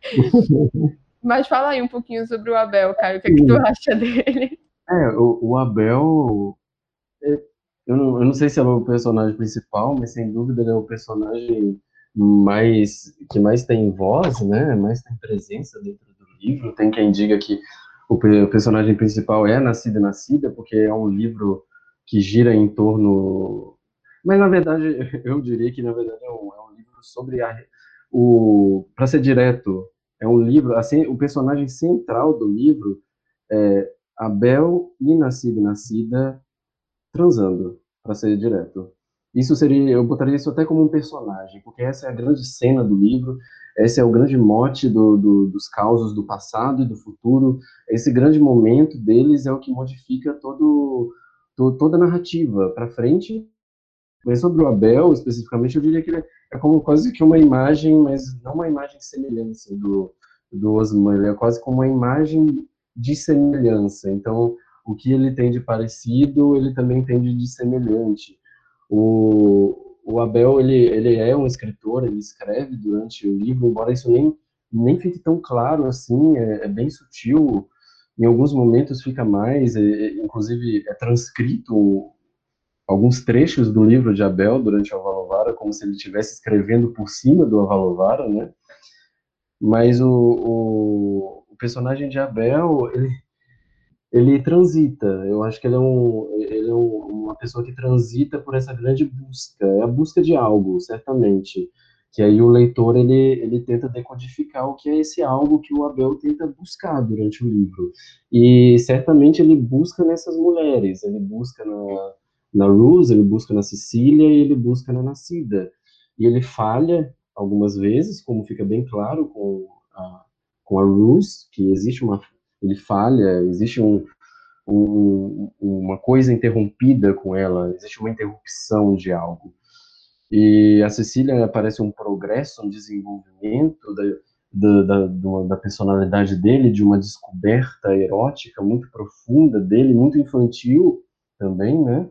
Mas fala aí um pouquinho sobre o Abel, Caio, o que, é que tu acha dele? É, o, o Abel, é, eu não, eu não sei se é o personagem principal, mas sem dúvida ele é o personagem mais que mais tem voz, né, mais tem presença dentro livro. Tem quem diga que o personagem principal é Nascida Nascida, porque é um livro que gira em torno. Mas, na verdade, eu diria que, na verdade, é um, é um livro sobre a. O, para ser direto, é um livro. Assim, o personagem central do livro é Abel e Nascida Nascida transando, para ser direto. isso seria, eu botaria isso até como um personagem, porque essa é a grande cena do livro, esse é o grande mote do, do, dos causos do passado e do futuro. Esse grande momento deles é o que modifica todo, to, toda a narrativa para frente. Mas sobre o Abel, especificamente, eu diria que ele é como quase que uma imagem, mas não uma imagem semelhante do, do Osman, ele é quase como uma imagem de semelhança. Então, o que ele tem de parecido, ele também tem de semelhante. O, o Abel, ele, ele é um escritor, ele escreve durante o livro, embora isso nem, nem fique tão claro assim, é, é bem sutil, em alguns momentos fica mais, é, inclusive é transcrito alguns trechos do livro de Abel durante o Avalovara, como se ele estivesse escrevendo por cima do Avalovara, né? Mas o, o, o personagem de Abel, ele, ele transita. Eu acho que ele é, um, ele é um, uma pessoa que transita por essa grande busca, é a busca de algo, certamente. Que aí o leitor ele, ele tenta decodificar o que é esse algo que o Abel tenta buscar durante o livro. E certamente ele busca nessas mulheres, ele busca na, na Rose, ele busca na Cecília e ele busca na Nascida. E ele falha algumas vezes, como fica bem claro com a, com a Rose, que existe uma ele falha, existe um, um, uma coisa interrompida com ela, existe uma interrupção de algo. E a Cecília parece um progresso, um desenvolvimento da, da, da, da, personalidade dele, de uma descoberta erótica muito profunda dele, muito infantil também, né?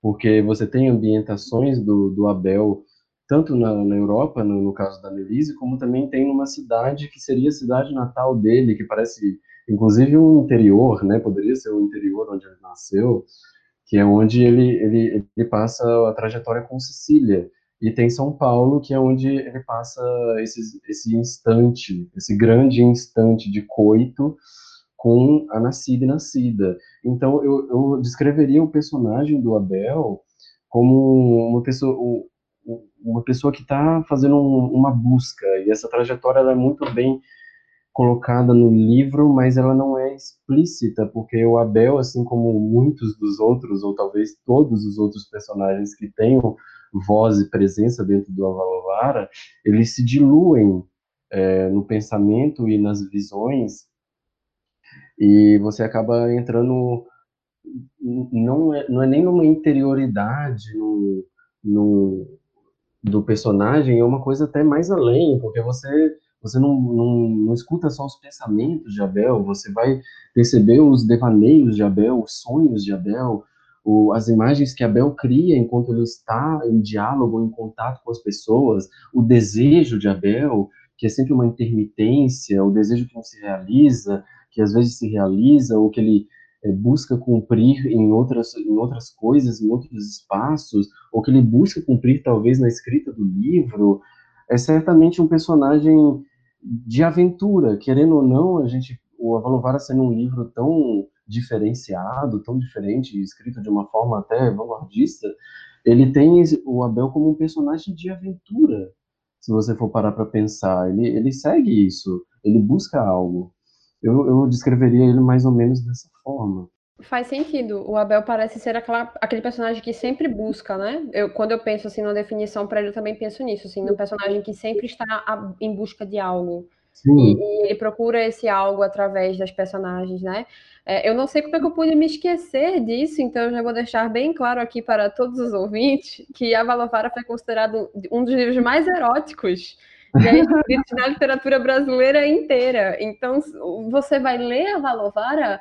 Porque você tem ambientações do, do Abel, tanto na, na Europa, no, no, caso da Melise, como também tem numa cidade que seria a cidade natal dele, que parece inclusive o interior, né, poderia ser o interior onde ele nasceu, que é onde ele, ele, ele passa a trajetória com Sicília, e tem São Paulo, que é onde ele passa esse, esse instante, esse grande instante de coito com a nascida e nascida. Então, eu, eu descreveria o personagem do Abel como uma pessoa, uma pessoa que está fazendo uma busca, e essa trajetória é muito bem colocada no livro, mas ela não é explícita, porque o Abel, assim como muitos dos outros, ou talvez todos os outros personagens que tenham voz e presença dentro do Avalovara, eles se diluem é, no pensamento e nas visões, e você acaba entrando não é, não é nem numa interioridade no, no, do personagem, é uma coisa até mais além, porque você você não, não, não, escuta só os pensamentos de Abel, você vai perceber os devaneios de Abel, os sonhos de Abel, o, as imagens que Abel cria enquanto ele está em diálogo, em contato com as pessoas, o desejo de Abel, que é sempre uma intermitência, o desejo que não se realiza, que às vezes se realiza, ou que ele é, busca cumprir em outras, em outras coisas, em outros espaços, ou que ele busca cumprir talvez na escrita do livro, é certamente um personagem de aventura, querendo ou não, a gente, o Avalovara sendo um livro tão diferenciado, tão diferente, escrito de uma forma até vanguardista, ele tem o Abel como um personagem de aventura, se você for parar para pensar. Ele, ele segue isso, ele busca algo. Eu, eu descreveria ele mais ou menos dessa forma. Faz sentido. O Abel parece ser aquela, aquele personagem que sempre busca, né? Eu, quando eu penso assim na definição para ele, eu também penso nisso, assim, no personagem que sempre está a, em busca de algo. E, e, ele procura esse algo através das personagens, né? É, eu não sei como é que eu pude me esquecer disso, então eu já vou deixar bem claro aqui para todos os ouvintes que A Valovara foi considerado um dos livros mais eróticos escritos na literatura brasileira inteira. Então, você vai ler A Valovara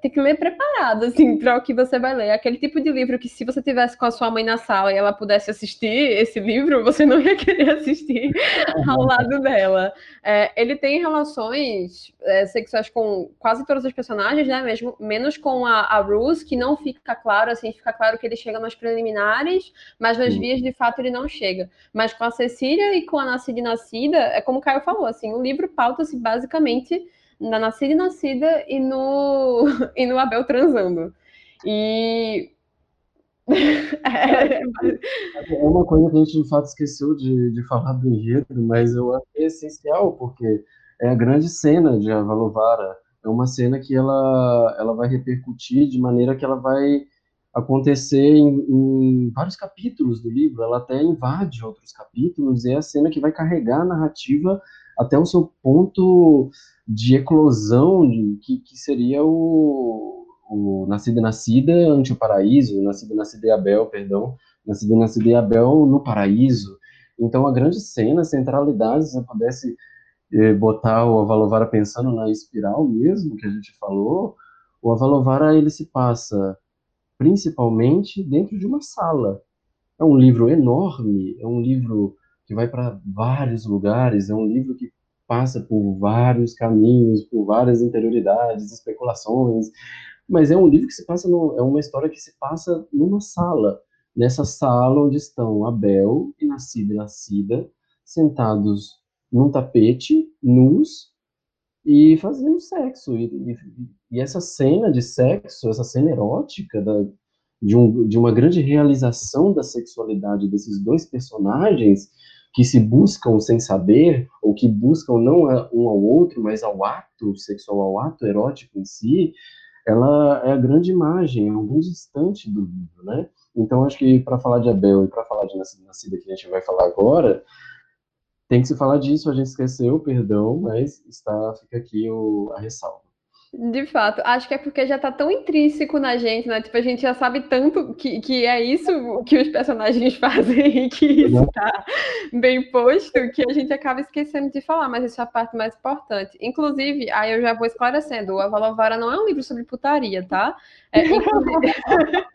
tem que ler preparado, assim, para o que você vai ler. Aquele tipo de livro que, se você tivesse com a sua mãe na sala e ela pudesse assistir esse livro, você não ia querer assistir ao lado dela. É, ele tem relações é, sexuais com quase todas as personagens, né? Mesmo, menos com a, a Rose, que não fica claro, assim, fica claro que ele chega nas preliminares, mas nas vias de fato ele não chega. Mas com a Cecília e com a Nascida Nascida, é como o Caio falou, assim, o livro pauta-se basicamente na Nascida e Nascida e no, e no Abel transando. E. é... uma coisa que a gente de fato esqueceu de, de falar do enredo, mas eu acho que é essencial, porque é a grande cena de Avalovara. É uma cena que ela, ela vai repercutir de maneira que ela vai acontecer em, em, vários capítulos do livro, ela até invade outros capítulos, e é a cena que vai carregar a narrativa até o seu ponto de eclosão, de, que, que seria o, o Nascida Nascida ante o paraíso, Nascida Nascida e Abel, perdão, Nascida Nascida e Abel no paraíso. Então, a grande cena, a centralidade, se eu pudesse eh, botar o Avalovara pensando na espiral mesmo, que a gente falou, o Avalovara, ele se passa principalmente dentro de uma sala. É um livro enorme, é um livro que vai para vários lugares, é um livro que passa por vários caminhos, por várias interioridades, especulações, mas é um livro que se passa, no, é uma história que se passa numa sala, nessa sala onde estão Abel e Nascida e Nascida sentados num tapete, nus, e fazendo sexo. E, e, e, essa cena de sexo, essa cena erótica da, de, um, de uma grande realização da sexualidade desses dois personagens que se buscam sem saber, ou que buscam não um ao outro, mas ao ato sexual, ao ato erótico em si, ela é a grande imagem, é um instante do livro, né? Então, acho que para falar de Abel e para falar de Nascida, que a gente vai falar agora, tem que se falar disso, a gente esqueceu, perdão, mas está, fica aqui o, a ressalva. De fato, acho que é porque já tá tão intrínseco na gente, né? Tipo, a gente já sabe tanto que, que é isso que os personagens fazem e que isso tá bem posto, que a gente acaba esquecendo de falar, mas isso é a parte mais importante. Inclusive, aí eu já vou esclarecendo, o Avalovara não é um livro sobre putaria, tá? É, inclusive...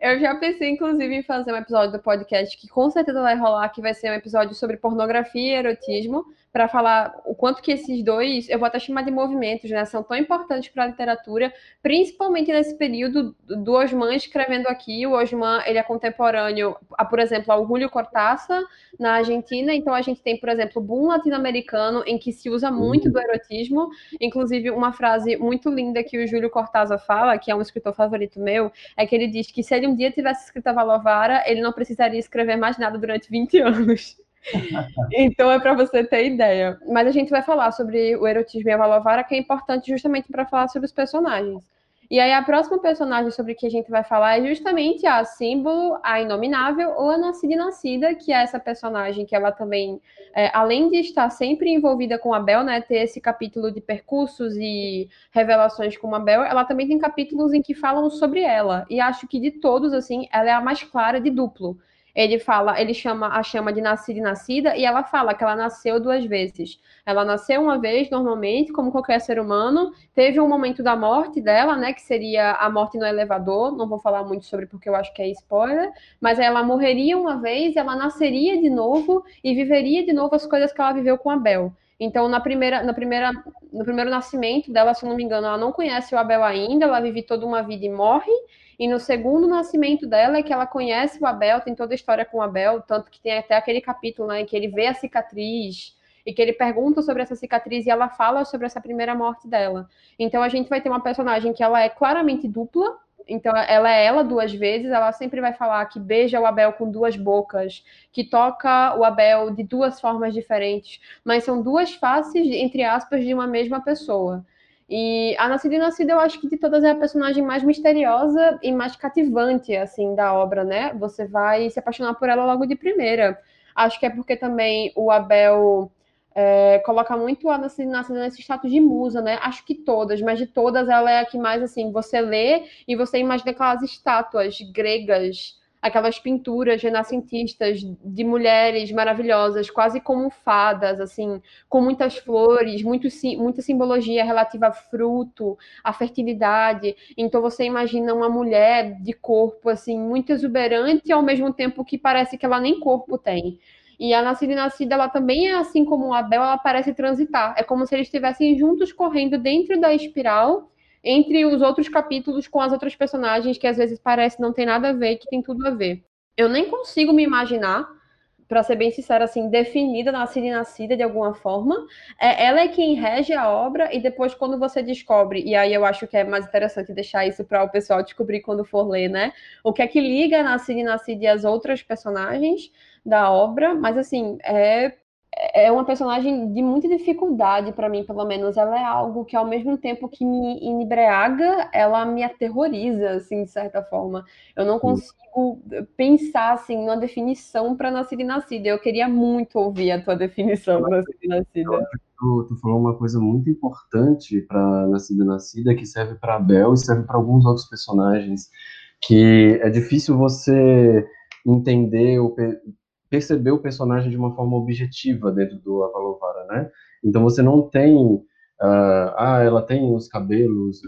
Eu já pensei, inclusive, em fazer um episódio do podcast que com certeza vai rolar, que vai ser um episódio sobre pornografia e erotismo, para falar o quanto que esses dois, eu vou até chamar de movimentos, né, são tão importantes para a literatura, principalmente nesse período do Osman escrevendo aqui. O Osman, ele é contemporâneo, a, por exemplo, ao Julio Cortázar na Argentina, então a gente tem, por exemplo, o boom latino-americano em que se usa muito do erotismo, inclusive uma frase muito linda que o Júlio Cortázar fala, que é um escritor favorito meu, é que ele diz que se ele um dia tivesse escrito a Valovara, ele não precisaria escrever mais nada durante 20 anos então é para você ter ideia. Mas a gente vai falar sobre o erotismo e a Valovara, que é importante justamente para falar sobre os personagens. E aí a próxima personagem sobre que a gente vai falar é justamente a símbolo, a inominável ou a nascida e nascida, que é essa personagem que ela também, é, além de estar sempre envolvida com a Bel, né, ter esse capítulo de percursos e revelações com a Bel, ela também tem capítulos em que falam sobre ela. E acho que de todos, assim, ela é a mais clara de duplo ele fala, ele chama a chama de nascida e nascida, e ela fala que ela nasceu duas vezes. Ela nasceu uma vez, normalmente, como qualquer ser humano, teve um momento da morte dela, né, que seria a morte no elevador, não vou falar muito sobre porque eu acho que é spoiler, mas ela morreria uma vez, ela nasceria de novo e viveria de novo as coisas que ela viveu com Abel. Então, na primeira, na primeira, no primeiro nascimento dela, se eu não me engano, ela não conhece o Abel ainda, ela vive toda uma vida e morre, e no segundo nascimento dela é que ela conhece o Abel, tem toda a história com o Abel, tanto que tem até aquele capítulo né, em que ele vê a cicatriz e que ele pergunta sobre essa cicatriz e ela fala sobre essa primeira morte dela. Então a gente vai ter uma personagem que ela é claramente dupla, então ela é ela duas vezes, ela sempre vai falar que beija o Abel com duas bocas, que toca o Abel de duas formas diferentes, mas são duas faces, entre aspas, de uma mesma pessoa. E a Nascida e Nascida, eu acho que de todas é a personagem mais misteriosa e mais cativante, assim, da obra, né? Você vai se apaixonar por ela logo de primeira. Acho que é porque também o Abel é, coloca muito a Nascida Nascida nesse status de musa, né? Acho que todas, mas de todas ela é a que mais, assim, você lê e você imagina aquelas estátuas gregas aquelas pinturas renascentistas de mulheres maravilhosas, quase como fadas, assim, com muitas flores, muito, muita simbologia relativa a fruto, a fertilidade. Então você imagina uma mulher de corpo assim muito exuberante, ao mesmo tempo que parece que ela nem corpo tem. E a Nascida e Nascida, ela também é assim como a Bel, ela parece transitar. É como se eles estivessem juntos correndo dentro da espiral entre os outros capítulos com as outras personagens que às vezes parece não ter nada a ver, que tem tudo a ver. Eu nem consigo me imaginar, para ser bem sincera, assim, definida, nascida e nascida de alguma forma. É, ela é quem rege a obra e depois quando você descobre, e aí eu acho que é mais interessante deixar isso para o pessoal descobrir quando for ler, né? O que é que liga a Nascida e Nascida e as outras personagens da obra, mas assim, é é uma personagem de muita dificuldade para mim, pelo menos. Ela é algo que, ao mesmo tempo que me inebriaga, ela me aterroriza, assim, de certa forma. Eu não consigo pensar, assim, numa definição para Nascida e Nascida. Eu queria muito ouvir a tua definição para Nascida e Nascida. Tu, tu falou uma coisa muito importante para Nascida e Nascida, que serve para Abel e serve para alguns outros personagens, que é difícil você entender ou perceber o personagem de uma forma objetiva dentro do Avalovara, né? Então você não tem, uh, ah, ela tem os cabelos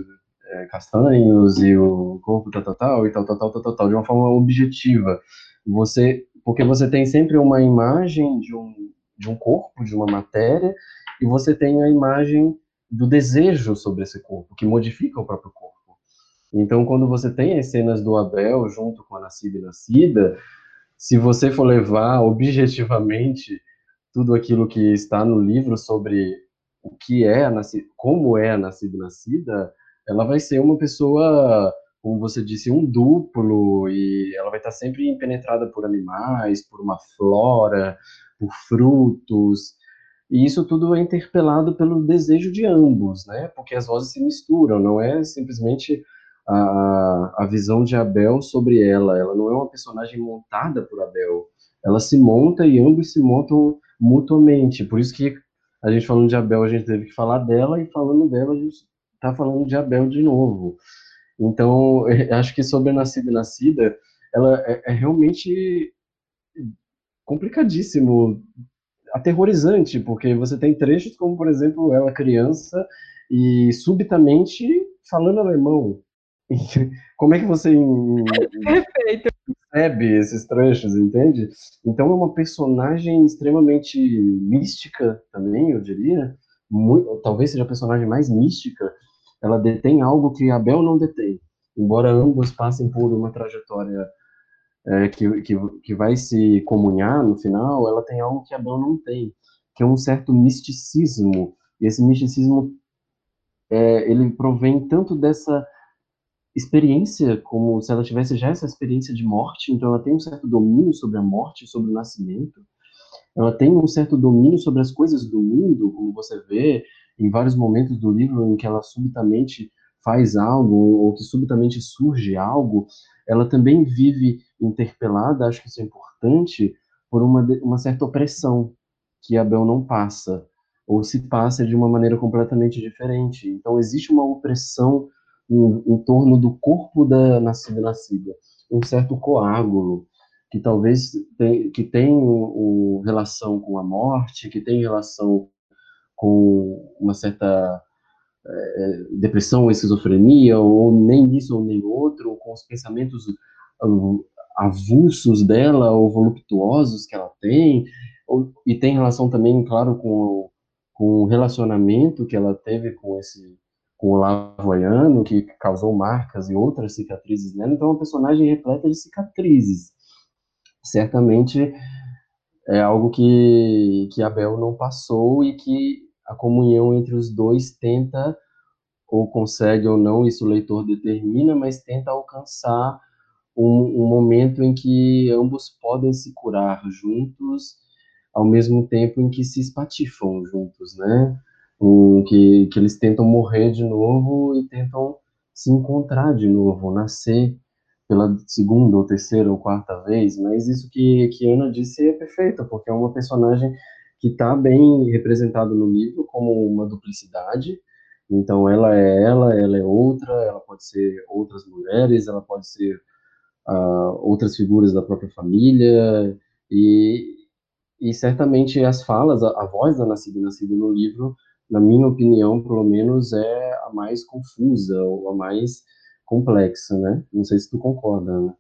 é, castanhos e o corpo tal, tal, tal, e tal, tal, tal, tal, tal, de uma forma objetiva. Você, porque você tem sempre uma imagem de um, de um corpo, de uma matéria, e você tem a imagem do desejo sobre esse corpo, que modifica o próprio corpo. Então, quando você tem as cenas do Abel junto com a Nascida e Nascida, se você for levar objetivamente tudo aquilo que está no livro sobre o que é a nascida, como é a nascida nascida, ela vai ser uma pessoa, como você disse, um duplo e ela vai estar sempre penetrada por animais, por uma flora, por frutos. E isso tudo é interpelado pelo desejo de ambos, né? Porque as vozes se misturam, não é simplesmente a, a visão de Abel sobre ela. Ela não é uma personagem montada por Abel. Ela se monta e ambos se montam mutuamente. Por isso que a gente falando de Abel, a gente teve que falar dela, e falando dela, a gente está falando de Abel de novo. Então, acho que sobre a Nascida e Nascida, ela é, é realmente complicadíssimo, aterrorizante, porque você tem trechos como, por exemplo, ela criança e subitamente falando alemão. Como é que você Perfeito. percebe esses trechos, entende? Então é uma personagem extremamente mística também, eu diria. Muito, talvez seja a personagem mais mística. Ela detém algo que Abel não detém. Embora ambos passem por uma trajetória é, que, que, que vai se comunhar no final, ela tem algo que Abel não tem, que é um certo misticismo. E esse misticismo, é, ele provém tanto dessa experiência, como se ela tivesse já essa experiência de morte, então ela tem um certo domínio sobre a morte, sobre o nascimento, ela tem um certo domínio sobre as coisas do mundo, como você vê em vários momentos do livro em que ela subitamente faz algo, ou que subitamente surge algo, ela também vive interpelada, acho que isso é importante, por uma, uma certa opressão que Abel não passa, ou se passa de uma maneira completamente diferente. Então existe uma opressão em, em torno do corpo da nascida nascida, um certo coágulo que talvez tem, que tem o, o, relação com a morte, que tem relação com uma certa é, depressão ou esquizofrenia, ou nem isso ou nem outro, ou com os pensamentos uh, avulsos dela, ou voluptuosos que ela tem, ou, e tem relação também, claro, com, com o relacionamento que ela teve com esse com o Lavoiano, que causou marcas e outras cicatrizes nela, então é uma personagem repleta de cicatrizes. Certamente é algo que, que Abel não passou e que a comunhão entre os dois tenta, ou consegue ou não, isso o leitor determina, mas tenta alcançar um, um momento em que ambos podem se curar juntos, ao mesmo tempo em que se espatifam juntos, né? Um, que, que eles tentam morrer de novo e tentam se encontrar de novo, nascer pela segunda ou terceira ou quarta vez, mas isso que, que Ana disse é perfeito, porque é uma personagem que está bem representada no livro como uma duplicidade, então ela é ela, ela é outra, ela pode ser outras mulheres, ela pode ser uh, outras figuras da própria família, e, e certamente as falas, a, a voz da Nascida e Nascida no livro na minha opinião, pelo menos, é a mais confusa ou a mais complexa, né? Não sei se tu concorda, né?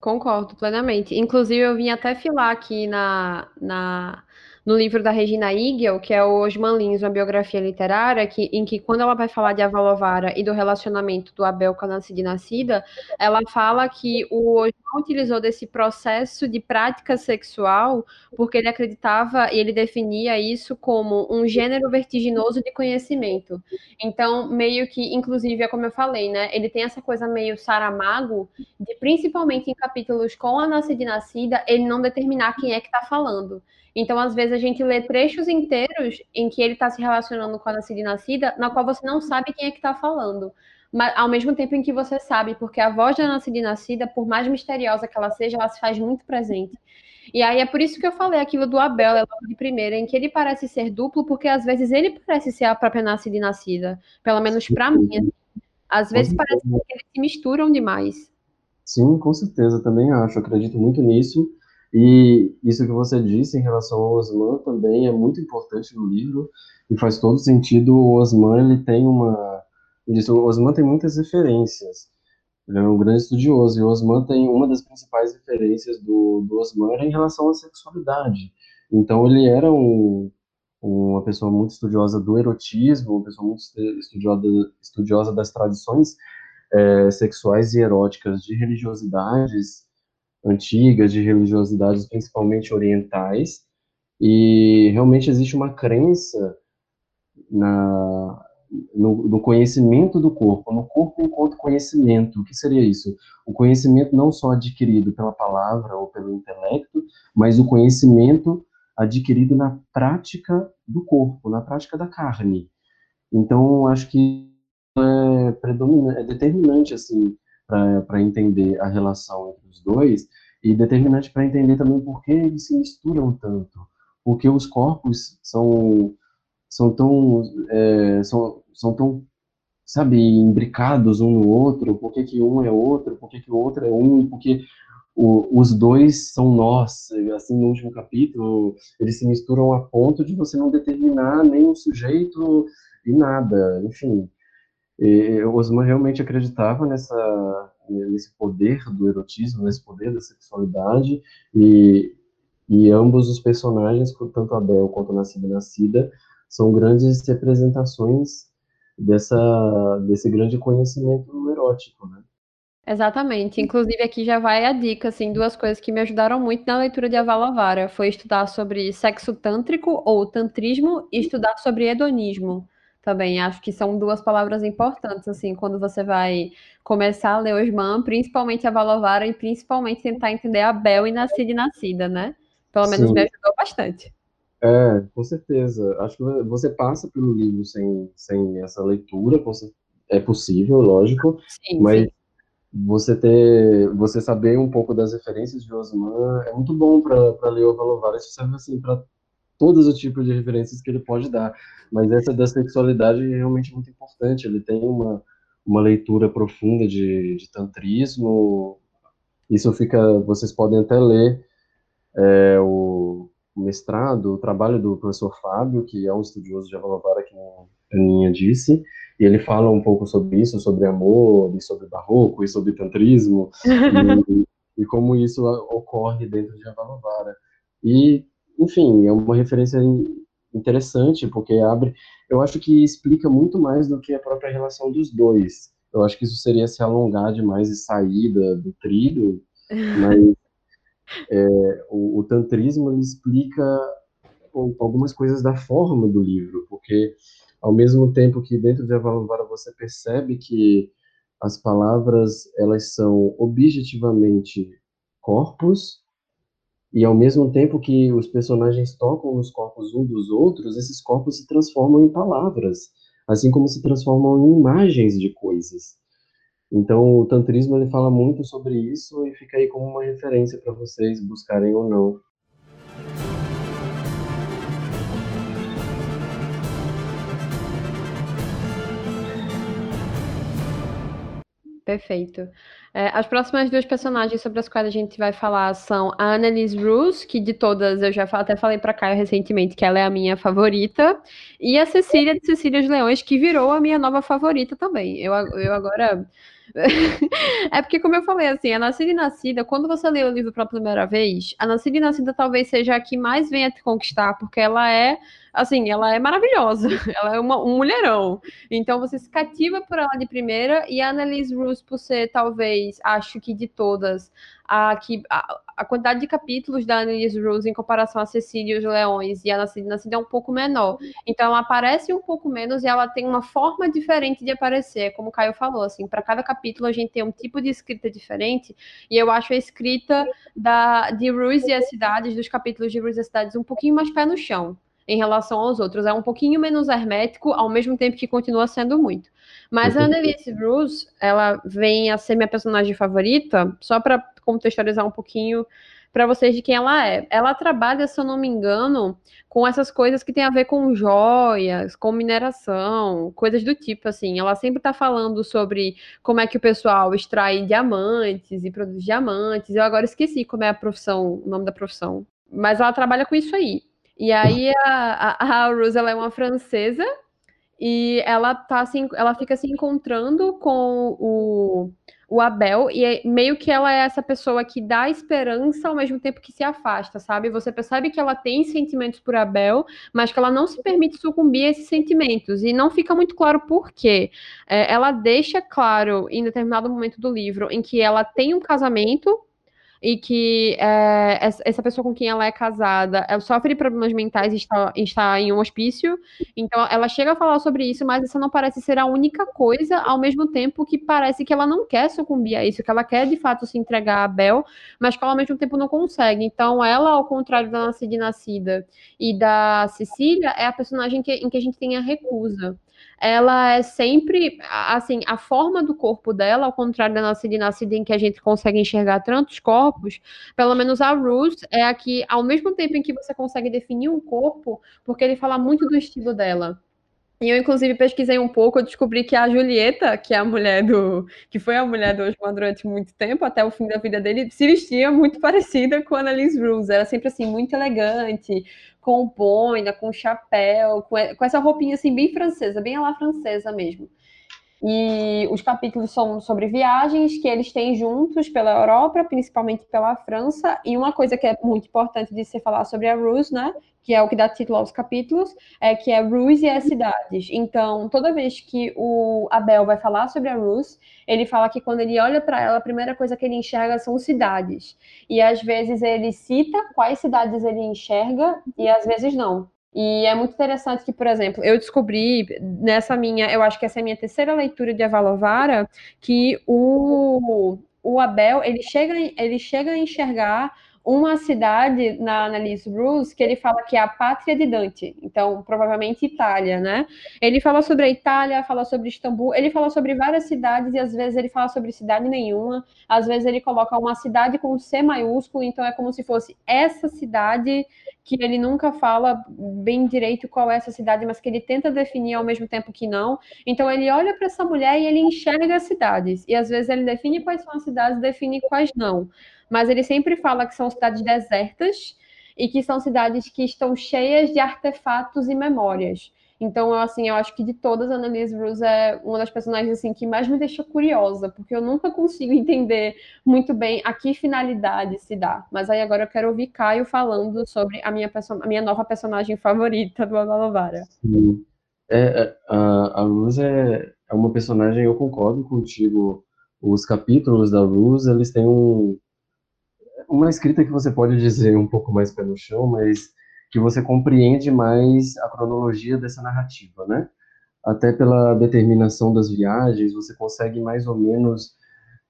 Concordo plenamente. Inclusive, eu vim até filar aqui na, na, no livro da Regina Igel, que é o Osman Lins, uma biografia literária, que, em que quando ela vai falar de Avalovara e do relacionamento do Abel com a Nascida Nascida, ela fala que o Osman utilizou desse processo de prática sexual porque ele acreditava e ele definia isso como um gênero vertiginoso de conhecimento. Então, meio que, inclusive, é como eu falei, né? Ele tem essa coisa meio Saramago, de principalmente em capítulos com a Nascida Nascida, ele não determinar quem é que está falando. Então, às vezes, a gente lê trechos inteiros em que ele está se relacionando com a nascida e nascida, na qual você não sabe quem é que está falando. Mas, ao mesmo tempo em que você sabe, porque a voz da nascida e nascida, por mais misteriosa que ela seja, ela se faz muito presente. E aí é por isso que eu falei aquilo do Abel, é logo de primeira, em que ele parece ser duplo, porque às vezes ele parece ser a própria nascida e nascida. Pelo menos para mim. Assim. Às vezes parece que eles se misturam demais. Sim, com certeza, também acho. Acredito muito nisso. E isso que você disse em relação ao Osman também é muito importante no livro e faz todo sentido. O Osman ele tem uma, o Osman tem muitas referências. Ele é um grande estudioso e o Osman tem uma das principais referências do, do Osman era em relação à sexualidade. Então ele era um, uma pessoa muito estudiosa do erotismo, uma pessoa muito estudiosa, estudiosa das tradições é, sexuais e eróticas de religiosidades antigas, de religiosidades principalmente orientais, e realmente existe uma crença na, no, no, conhecimento do corpo, no corpo enquanto conhecimento. O que seria isso? O conhecimento não só adquirido pela palavra ou pelo intelecto, mas o conhecimento adquirido na prática do corpo, na prática da carne. Então, acho que é, predominante, é determinante assim para entender a relação entre os dois e determinante para entender também por que eles se misturam tanto, porque os corpos são são tão é, são, são tão sabe imbricados um no outro, por que, que um é outro, por que, que o outro é um, e por que o, os dois são nós, assim no último capítulo eles se misturam a ponto de você não determinar nem o sujeito e nada, enfim, e Osman realmente acreditava nessa, nesse poder do erotismo, nesse poder da sexualidade, e, e ambos os personagens, tanto Abel quanto Nascida Nascida, são grandes representações dessa, desse grande conhecimento erótico, né? Exatamente. Inclusive, aqui já vai a dica, assim, duas coisas que me ajudaram muito na leitura de Avalavara. Foi estudar sobre sexo tântrico ou tantrismo e estudar sobre hedonismo também. Acho que são duas palavras importantes, assim, quando você vai começar a ler Osman, principalmente a Valovara e principalmente tentar entender a Bel e Nascida e Nascida, né? Pelo menos Sim. me ajudou bastante. É, com certeza. Acho que você passa pelo livro sem, sem essa leitura, é possível, lógico, sim, mas sim. você ter, você saber um pouco das referências de Osman é muito bom para ler o Valovara. Isso serve assim para todos os tipos de referências que ele pode dar. Mas essa da sexualidade é realmente muito importante. Ele tem uma, uma leitura profunda de, de tantrismo. Isso fica, vocês podem até ler é, o, mestrado, o trabalho do professor Fábio, que é um estudioso de Avalavara, que a Aninha disse, e ele fala um pouco sobre isso, sobre amor, e sobre barroco, e sobre tantrismo, e, e, como isso ocorre dentro de Avalavara. E enfim, é uma referência interessante, porque abre. Eu acho que explica muito mais do que a própria relação dos dois. Eu acho que isso seria se alongar demais e sair do trilho, mas é, o, o, tantrismo explica algumas coisas da forma do livro, porque ao mesmo tempo que dentro de Avalokiteshvara você percebe que as palavras elas são objetivamente corpos, e ao mesmo tempo que os personagens tocam nos corpos um dos outros, esses corpos se transformam em palavras, assim como se transformam em imagens de coisas. Então, o tantrismo ele fala muito sobre isso e fica aí como uma referência para vocês buscarem ou não. Perfeito. É, as próximas duas personagens sobre as quais a gente vai falar são a Annalise Roos, que de todas eu já até falei para Caio recentemente que ela é a minha favorita, e a Cecília de Cecília de Leões, que virou a minha nova favorita também. Eu, eu agora. é porque, como eu falei, assim, a Nascida e Nascida, quando você lê o livro pela primeira vez, a Nascida e Nascida talvez seja a que mais venha te conquistar, porque ela é assim, ela é maravilhosa, ela é uma, um mulherão. Então você se cativa por ela de primeira, e a Annalise Roos, por ser, talvez, acho que de todas, a, que, a, a quantidade de capítulos da Annelise Rose em comparação a Cecília e os Leões e a Nascida Nascida é um pouco menor. Então ela aparece um pouco menos e ela tem uma forma diferente de aparecer, como o Caio falou, assim, para cada capítulo a gente tem um tipo de escrita diferente, e eu acho a escrita da, de Ruse e as cidades, dos capítulos de Ruse e as cidades, um pouquinho mais pé no chão em relação aos outros. É um pouquinho menos hermético, ao mesmo tempo que continua sendo muito. Mas a Annelise Bruce, ela vem a ser minha personagem favorita, só para contextualizar um pouquinho para vocês de quem ela é. Ela trabalha, se eu não me engano, com essas coisas que tem a ver com joias, com mineração, coisas do tipo, assim. Ela sempre está falando sobre como é que o pessoal extrai diamantes e produz diamantes. Eu agora esqueci como é a profissão, o nome da profissão. Mas ela trabalha com isso aí. E aí a, a, a Rose ela é uma francesa e ela tá assim, ela fica se encontrando com o, o Abel e é, meio que ela é essa pessoa que dá esperança ao mesmo tempo que se afasta, sabe? Você percebe que ela tem sentimentos por Abel, mas que ela não se permite sucumbir a esses sentimentos e não fica muito claro por quê. É, ela deixa claro em determinado momento do livro em que ela tem um casamento e que é, essa pessoa com quem ela é casada ela sofre problemas mentais e está, está em um hospício. Então, ela chega a falar sobre isso, mas essa não parece ser a única coisa, ao mesmo tempo que parece que ela não quer sucumbir a isso, que ela quer de fato se entregar a Bel, mas que ela ao mesmo tempo não consegue. Então, ela, ao contrário da Nascida Nascida e da Cecília, é a personagem que, em que a gente tem a recusa ela é sempre, assim, a forma do corpo dela, ao contrário da nossa de nascida em que a gente consegue enxergar tantos corpos, pelo menos a Ruth é a que, ao mesmo tempo em que você consegue definir um corpo, porque ele fala muito do estilo dela. E eu, inclusive, pesquisei um pouco, eu descobri que a Julieta, que é a mulher do. que foi a mulher do Osman durante muito tempo, até o fim da vida dele, se vestia muito parecida com a Annalise Rose. Era sempre assim, muito elegante, com boina, com chapéu, com, com essa roupinha assim, bem francesa, bem a lá francesa mesmo. E os capítulos são sobre viagens que eles têm juntos pela Europa, principalmente pela França. E uma coisa que é muito importante de se falar sobre a Ruse, né? Que é o que dá título aos capítulos, é que é Ruse e as cidades. Então, toda vez que o Abel vai falar sobre a Ruse, ele fala que quando ele olha para ela, a primeira coisa que ele enxerga são cidades. E às vezes ele cita quais cidades ele enxerga e às vezes não. E é muito interessante que, por exemplo, eu descobri nessa minha, eu acho que essa é a minha terceira leitura de Avalovara, que o, o Abel, ele chega, ele chega a enxergar uma cidade na Annalise Bruce que ele fala que é a pátria de Dante, então provavelmente Itália, né? Ele fala sobre a Itália, fala sobre Istambul, ele fala sobre várias cidades e às vezes ele fala sobre cidade nenhuma, às vezes ele coloca uma cidade com C maiúsculo, então é como se fosse essa cidade que ele nunca fala bem direito qual é essa cidade, mas que ele tenta definir ao mesmo tempo que não. Então ele olha para essa mulher e ele enxerga as cidades, e às vezes ele define quais são as cidades, define quais não mas ele sempre fala que são cidades desertas e que são cidades que estão cheias de artefatos e memórias. Então, assim, eu acho que de todas, a Annalise Rose é uma das personagens assim que mais me deixa curiosa, porque eu nunca consigo entender muito bem a que finalidade se dá. Mas aí agora eu quero ouvir Caio falando sobre a minha, a minha nova personagem favorita do Avalovara. Sim. É, é, a, a Rose é, é uma personagem, eu concordo contigo. Os capítulos da Rose, eles têm um, uma escrita que você pode dizer um pouco mais pé no chão, mas que você compreende mais a cronologia dessa narrativa, né? Até pela determinação das viagens, você consegue mais ou menos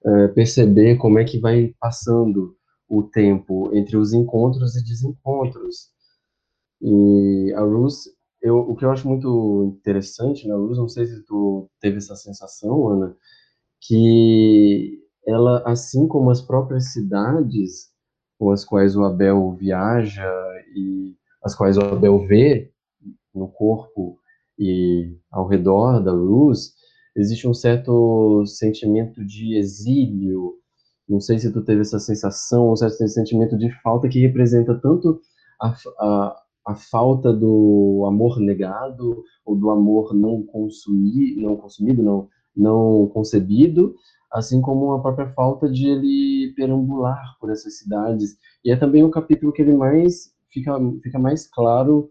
é, perceber como é que vai passando o tempo entre os encontros e desencontros. E a Ruth, eu, o que eu acho muito interessante na Ruth, não sei se tu teve essa sensação, Ana, que ela, assim como as próprias cidades com as quais o Abel viaja e as quais o Abel vê no corpo e ao redor da luz, existe um certo sentimento de exílio. Não sei se tu teve essa sensação, um certo sentimento de falta que representa tanto a, a, a falta do amor negado ou do amor não consumir, não consumido, não não concebido, assim como a própria falta de ele perambular por essas cidades. E é também o capítulo que ele mais fica, fica mais claro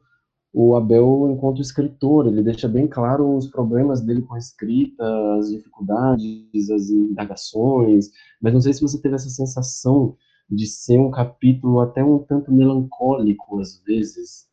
o Abel, enquanto escritor, ele deixa bem claro os problemas dele com a escrita, as dificuldades, as indagações, mas não sei se você teve essa sensação de ser um capítulo até um tanto melancólico às vezes.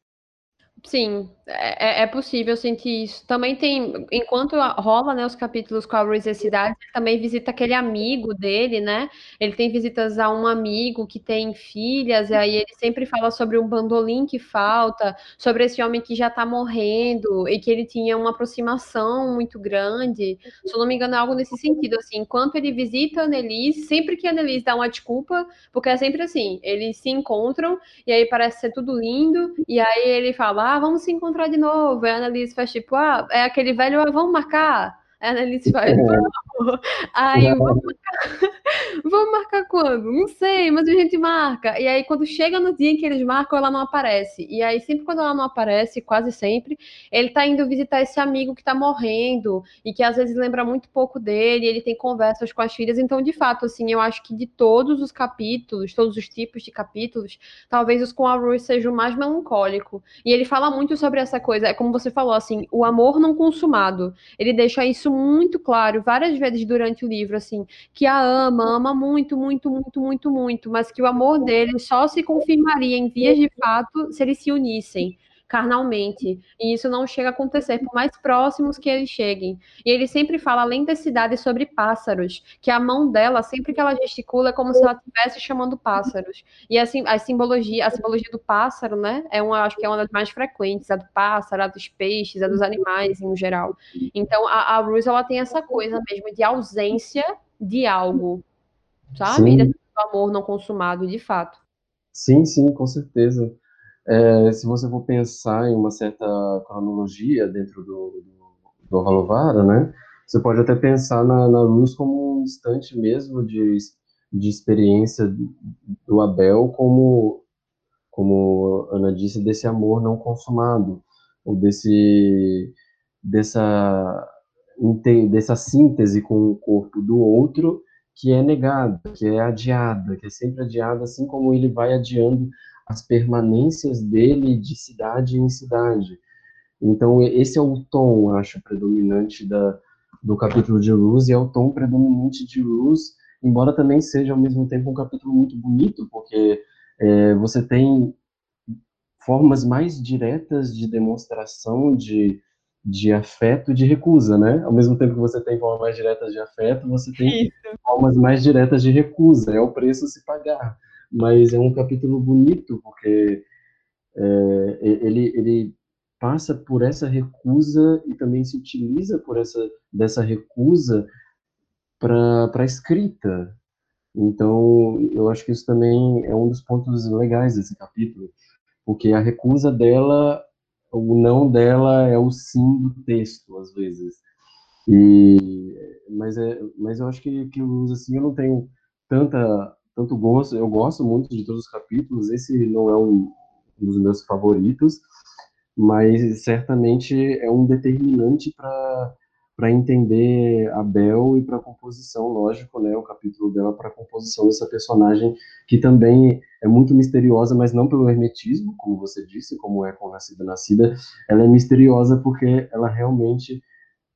Sim, é, é, é possível sentir isso. Também tem, enquanto rola, né, os capítulos com a Rose Cidade, ele também visita aquele amigo dele, né? Ele tem visitas a um amigo que tem filhas, e aí ele sempre fala sobre um bandolim que falta, sobre esse homem que já tá morrendo, e que ele tinha uma aproximação muito grande. Se eu não me engano, é algo nesse sentido, assim, enquanto ele visita a Annelise, sempre que a Annelise dá uma desculpa, porque é sempre assim, eles se encontram, e aí parece ser tudo lindo, e aí ele fala, ah, vamos se encontrar de novo. Aí a Annalise faz tipo, ah, é aquele velho, ah, vamos marcar. A Annalise faz, vamos. Aí, vamos marcar. vamos marcar quando? Não sei, mas a gente marca. E aí, quando chega no dia em que eles marcam, ela não aparece. E aí, sempre quando ela não aparece, quase sempre, ele tá indo visitar esse amigo que tá morrendo e que às vezes lembra muito pouco dele. ele tem conversas com as filhas. Então, de fato, assim, eu acho que de todos os capítulos, todos os tipos de capítulos, talvez os com a Rui seja o mais melancólico. E ele fala muito sobre essa coisa, é como você falou, assim, o amor não consumado. Ele deixa isso muito claro várias vezes durante o livro, assim, que a ama, ama muito, muito, muito, muito, muito, mas que o amor dele só se confirmaria em vias de fato se eles se unissem carnalmente. E isso não chega a acontecer, por mais próximos que eles cheguem. E ele sempre fala, além da cidade, sobre pássaros, que a mão dela, sempre que ela gesticula, é como se ela estivesse chamando pássaros. E assim, a simbologia, a simbologia do pássaro, né, é uma, acho que é uma das mais frequentes, a do pássaro, a dos peixes, a dos animais em geral. Então, a, a Rose, ela tem essa coisa mesmo de ausência de algo, sabe? Sim. Do amor não consumado, de fato. Sim, sim, com certeza. É, se você for pensar em uma certa cronologia dentro do, do, do Halovara, né? Você pode até pensar na, na luz como um instante mesmo de, de experiência do Abel, como, como Ana disse, desse amor não consumado, ou desse, dessa, dessa síntese com o corpo do outro que é negada, que é adiada, que é sempre adiada, assim como ele vai adiando as permanências dele de cidade em cidade. Então, esse é o tom, acho, predominante da, do capítulo de Luz, e é o tom predominante de Luz, embora também seja, ao mesmo tempo, um capítulo muito bonito, porque é, você tem formas mais diretas de demonstração de, de afeto e de recusa, né? Ao mesmo tempo que você tem formas mais diretas de afeto, você tem Isso. formas mais diretas de recusa, é o preço a se pagar. Mas é um capítulo bonito, porque é, ele, ele passa por essa recusa e também se utiliza por essa, dessa recusa para a escrita. Então, eu acho que isso também é um dos pontos legais desse capítulo, porque a recusa dela o não dela é o sim do texto, às vezes. E, mas, é, mas eu acho que, que os, assim, eu não tenho tanta, tanto gosto, eu gosto muito de todos os capítulos, esse não é um, dos meus favoritos, mas certamente é um determinante para para entender a Bel e para a composição, lógico, né, o capítulo dela para a composição dessa personagem que também é muito misteriosa, mas não pelo hermetismo, como você disse, como é com Nascida Nascida, ela é misteriosa porque ela realmente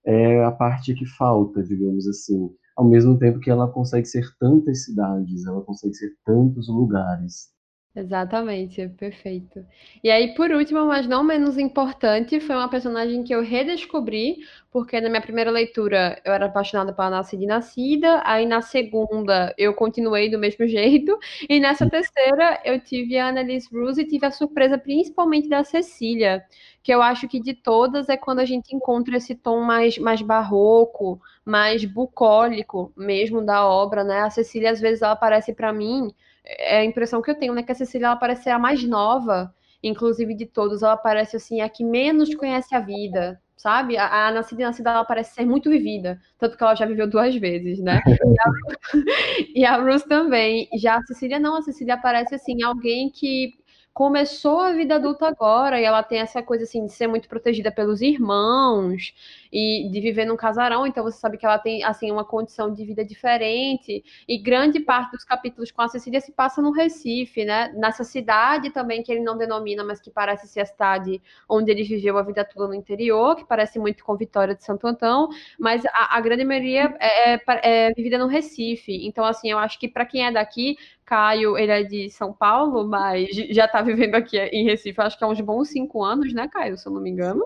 é a parte que falta, digamos assim, ao mesmo tempo que ela consegue ser tantas cidades, ela consegue ser tantos lugares. Exatamente, perfeito. E aí, por último, mas não menos importante, foi uma personagem que eu redescobri, porque na minha primeira leitura eu era apaixonada pela Nascida e Nascida, aí na segunda eu continuei do mesmo jeito, e nessa terceira eu tive a Annalise Rose e tive a surpresa principalmente da Cecília, que eu acho que de todas é quando a gente encontra esse tom mais, mais barroco, mais bucólico mesmo da obra, né? A Cecília, às vezes, ela aparece para mim é a impressão que eu tenho, né? Que a Cecília ela parece ser a mais nova, inclusive de todos. Ela parece assim, a que menos conhece a vida, sabe? A, a Nascida Nascida ela parece ser muito vivida, tanto que ela já viveu duas vezes, né? E a, e a Ruth também. Já a Cecília não, a Cecília parece assim, alguém que começou a vida adulta agora e ela tem essa coisa assim de ser muito protegida pelos irmãos e de viver num casarão, então você sabe que ela tem assim uma condição de vida diferente e grande parte dos capítulos com a Cecília se passa no Recife, né? Nessa cidade também que ele não denomina, mas que parece ser a cidade onde ele viveu a vida toda no interior, que parece muito com Vitória de Santo Antão, mas a, a grande maioria é, é, é vivida no Recife. Então assim, eu acho que para quem é daqui Caio, ele é de São Paulo, mas já está vivendo aqui em Recife, acho que há uns bons cinco anos, né, Caio, se eu não me engano.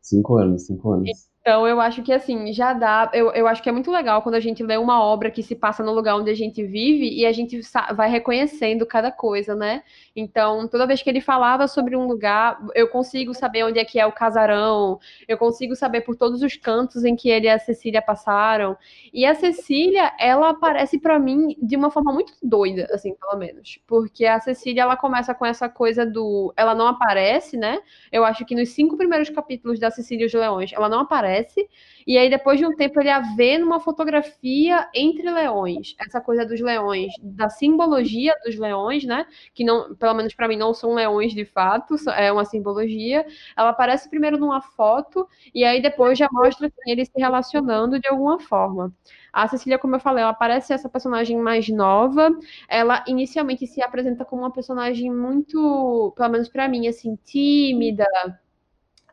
Cinco anos, cinco anos. Então, eu acho que assim, já dá. Eu, eu acho que é muito legal quando a gente lê uma obra que se passa no lugar onde a gente vive e a gente vai reconhecendo cada coisa, né? Então, toda vez que ele falava sobre um lugar, eu consigo saber onde é que é o casarão, eu consigo saber por todos os cantos em que ele e a Cecília passaram. E a Cecília, ela aparece para mim de uma forma muito doida, assim, pelo menos. Porque a Cecília, ela começa com essa coisa do. Ela não aparece, né? Eu acho que nos cinco primeiros capítulos da Cecília e os Leões, ela não aparece aparece, e aí depois de um tempo ele a vê numa fotografia entre leões. Essa coisa dos leões, da simbologia dos leões, né? Que não, pelo menos para mim, não são leões de fato, é uma simbologia. Ela aparece primeiro numa foto, e aí depois já mostra assim, eles se relacionando de alguma forma. A Cecília, como eu falei, ela parece essa personagem mais nova. Ela inicialmente se apresenta como uma personagem muito, pelo menos para mim, assim, tímida.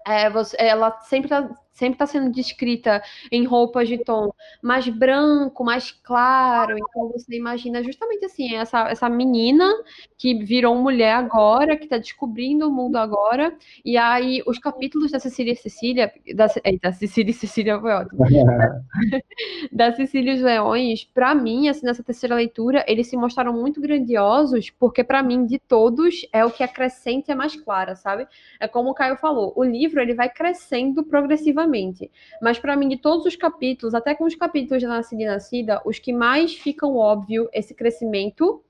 É, você, ela sempre tá sempre está sendo descrita em roupas de tom mais branco, mais claro. Então você imagina justamente assim, essa, essa menina que virou mulher agora, que está descobrindo o mundo agora. E aí os capítulos da Cecília e Cecília, da, eita, Cecília e Cecília foi ótimo. da Cecília os Leões, para mim, assim, nessa terceira leitura, eles se mostraram muito grandiosos, porque para mim, de todos, é o que acrescenta e é mais clara, sabe? É como o Caio falou, o livro ele vai crescendo progressivamente mas para mim, de todos os capítulos, até com os capítulos da Nascida e Nascida, os que mais ficam óbvio esse crescimento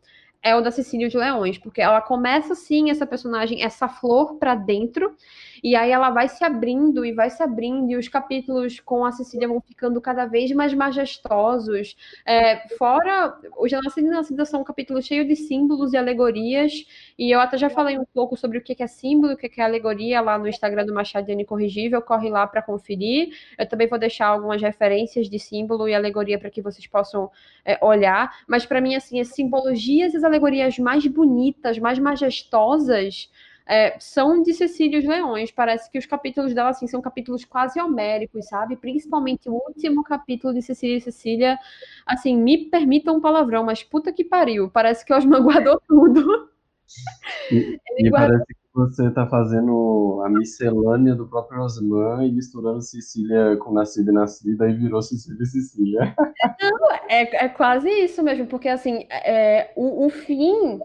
é o da Cecília de Leões, porque ela começa assim essa personagem, essa flor para dentro, e aí ela vai se abrindo e vai se abrindo, e os capítulos com a Cecília vão ficando cada vez mais majestosos. É, fora, Nascida e Nascida são um capítulo cheio de símbolos e alegorias, e eu até já falei um pouco sobre o que é símbolo, o que é alegoria lá no Instagram do Machadiane Corrigível, corre lá para conferir. Eu também vou deixar algumas referências de símbolo e alegoria para que vocês possam é, olhar, mas para mim, assim, as simbologias e as alegorias mais bonitas, mais majestosas, é, são de Cecília os Leões. Parece que os capítulos dela assim, são capítulos quase homéricos, sabe? Principalmente o último capítulo de Cecília e Cecília. Assim, me permitam um palavrão, mas puta que pariu. Parece que Osman guardou tudo. E, e guardou... parece que você está fazendo a miscelânea do próprio Osman e misturando Cecília com Nascida e Nascida e virou Cecília e Cecília. Não, é, é quase isso mesmo, porque assim, é, o, o fim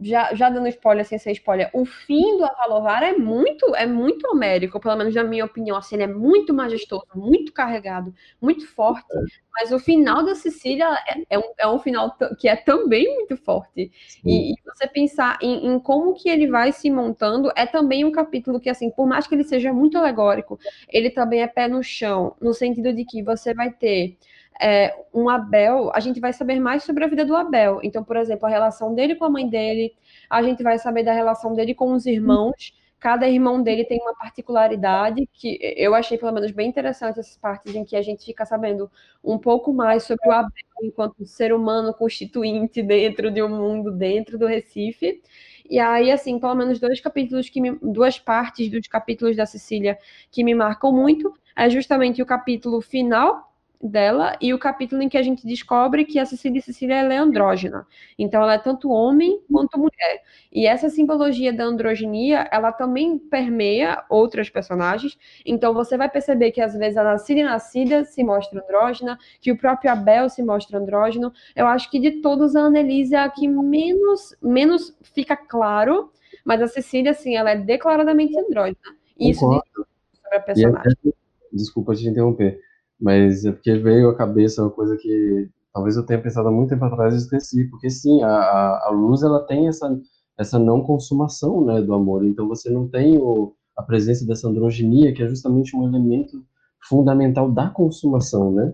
já, já dando spoiler sem ser spoiler, o fim do Avalovar é muito, é muito homérico, pelo menos na minha opinião, assim, ele é muito majestoso, muito carregado, muito forte, é. mas o final da Sicília é, é, um, é um final que é também muito forte, e, e, você pensar em, em, como que ele vai se montando, é também um capítulo que, assim, por mais que ele seja muito alegórico, ele também é pé no chão, no sentido de que você vai ter é, um Abel, a gente vai saber mais sobre a vida do Abel. Então, por exemplo, a relação dele com a mãe dele, a gente vai saber da relação dele com os irmãos. Cada irmão dele tem uma particularidade que eu achei, pelo menos, bem interessante essas partes em que a gente fica sabendo um pouco mais sobre o Abel enquanto ser humano constituinte dentro de um mundo dentro do Recife. E aí, assim, pelo menos dois capítulos que me, duas partes dos capítulos da Cecília que me marcam muito é justamente o capítulo final dela e o capítulo em que a gente descobre que a Cecília Cecília é andrógena. Então ela é tanto homem quanto mulher. E essa simbologia da androginia, ela também permeia outras personagens. Então você vai perceber que às vezes a Nascida e Nascida se mostra andrógena, que o próprio Abel se mostra andrógeno. Eu acho que de todos a Annelise é a que menos, menos fica claro, mas a Cecília, assim, ela é declaradamente andrógena. E isso diz sobre a personagem. Desculpa te interromper mas é porque veio à cabeça uma coisa que talvez eu tenha pensado há muito tempo atrás e esqueci, porque sim, a, a luz ela tem essa, essa não consumação né, do amor, então você não tem o, a presença dessa androginia, que é justamente um elemento fundamental da consumação, né?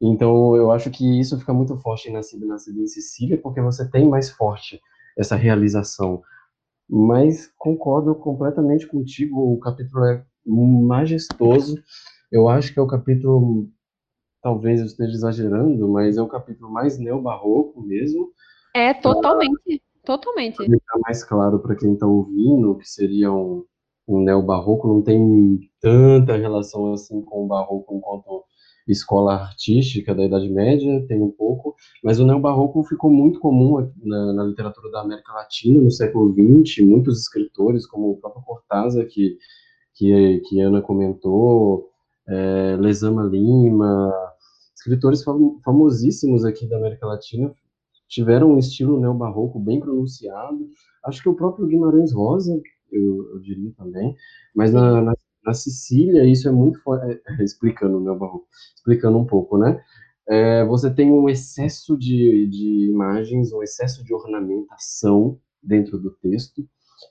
Então, eu acho que isso fica muito forte em Nascida em Sicília, porque você tem mais forte essa realização. Mas concordo completamente contigo, o capítulo é majestoso, Eu acho que é o capítulo, talvez eu esteja exagerando, mas é o capítulo mais neobarroco mesmo. É, totalmente, pra, totalmente. Para ficar mais claro para quem está ouvindo, que seria um, um neobarroco, não tem tanta relação assim com o barroco enquanto escola artística da Idade Média, tem um pouco, mas o neobarroco ficou muito comum na, na literatura da América Latina no século XX, muitos escritores, como o próprio Cortázar, que, que, que Ana comentou, é, Lezama Lima, escritores famosíssimos aqui da América Latina tiveram um estilo neobarroco bem pronunciado, acho que o próprio Guimarães Rosa, eu, eu diria também, mas na, na na Sicília, isso é muito é, é, explicando meu barroco, explicando um pouco, né? É, você tem um excesso de, de imagens, um excesso de ornamentação dentro do texto,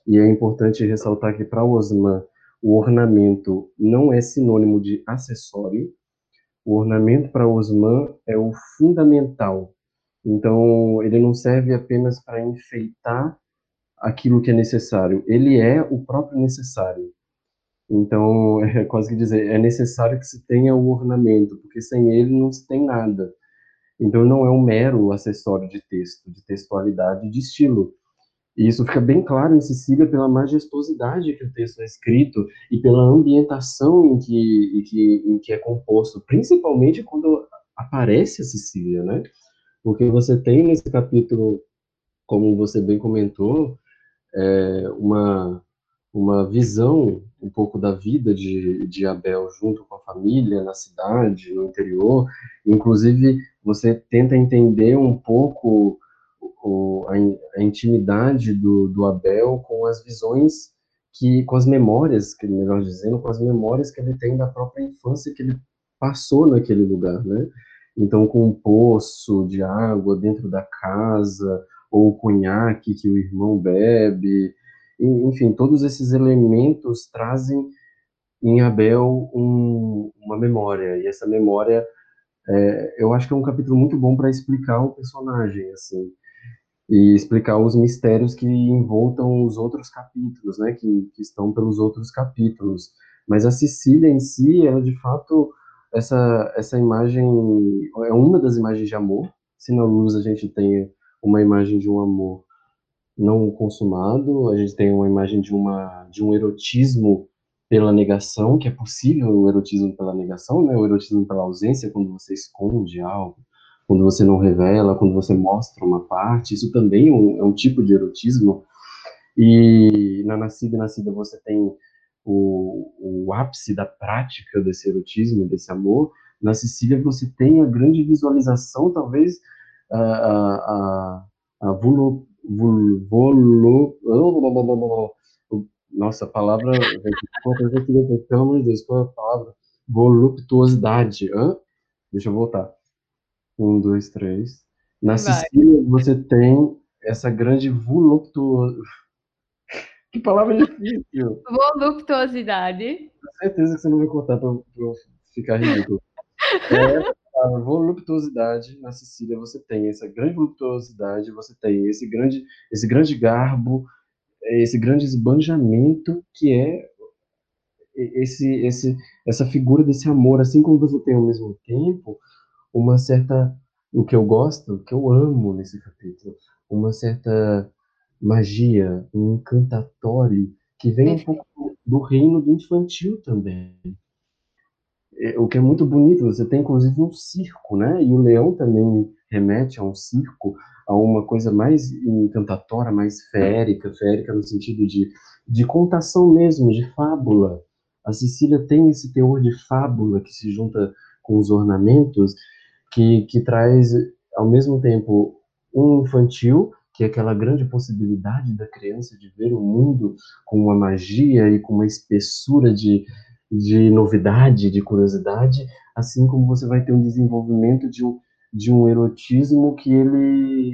e é importante ressaltar que para Osman o ornamento não é sinônimo de acessório. O ornamento para Osman é o fundamental. Então, ele não serve apenas para enfeitar aquilo que é necessário, ele é o próprio necessário. Então, é quase que dizer, é necessário que se tenha o ornamento, porque sem ele não se tem nada. Então, não é um mero acessório de texto, de textualidade, de estilo. E isso fica bem claro em Sicília pela majestosidade que o texto é escrito e pela ambientação em que, em que, em que é composto, principalmente quando aparece a Sicília, né? Porque você tem nesse capítulo, como você bem comentou, é, uma, uma visão um pouco da vida de, de Abel junto com a família, na cidade, no interior. Inclusive, você tenta entender um pouco o, a, a, intimidade do, do Abel com as visões que, com as memórias, que melhor dizendo, com as memórias que ele tem da própria infância que ele passou naquele lugar, né? Então, com um poço de água dentro da casa, ou o conhaque que o irmão bebe, enfim, todos esses elementos trazem em Abel um, uma memória, e essa memória, é, eu acho que é um capítulo muito bom para explicar o personagem, assim, e explicar os mistérios que envoltam os outros capítulos, né, que, que estão pelos outros capítulos. Mas a Sicília em si, ela de fato, essa, essa imagem é uma das imagens de amor, se na luz a gente tem uma imagem de um amor não consumado, a gente tem uma imagem de, uma, de um erotismo pela negação, que é possível o erotismo pela negação, né? o erotismo pela ausência, quando você esconde algo, quando você não revela, quando você mostra uma parte, isso também é um, é um tipo de erotismo. E na Nascida e Nascida você tem o, o ápice da prática desse erotismo, desse amor. Na Sicília você tem a grande visualização, talvez, a, a, a, a volo, nossa, a palavra, pelo amor de Deus, qual é a palavra? Voluptuosidade, hã? Deixa eu voltar. Um, dois, três. Na Vai. Sicília, você tem essa grande voluptuosidade. Que palavra difícil! Voluptuosidade. Com certeza que você não vai cortar para ficar ridículo. É, a voluptuosidade na Sicília você tem essa grande voluptuosidade, você tem esse grande, esse grande garbo, esse grande esbanjamento que é esse, esse, essa figura desse amor, assim como você tem ao mesmo tempo uma certa, o que eu gosto, o que eu amo nesse capítulo, uma certa magia, um encantatório que vem um pouco do reino do infantil também. É, o que é muito bonito, você tem inclusive um circo, né? E o leão também remete a um circo, a uma coisa mais encantatória, mais férica, férica no sentido de, de contação mesmo, de fábula. A Sicília tem esse teor de fábula que se junta com os ornamentos, que, que traz, ao mesmo tempo, um infantil, que é aquela grande possibilidade da criança de ver o mundo com uma magia e com uma espessura de, de novidade, de curiosidade, assim como você vai ter um desenvolvimento de um, de um erotismo que ele,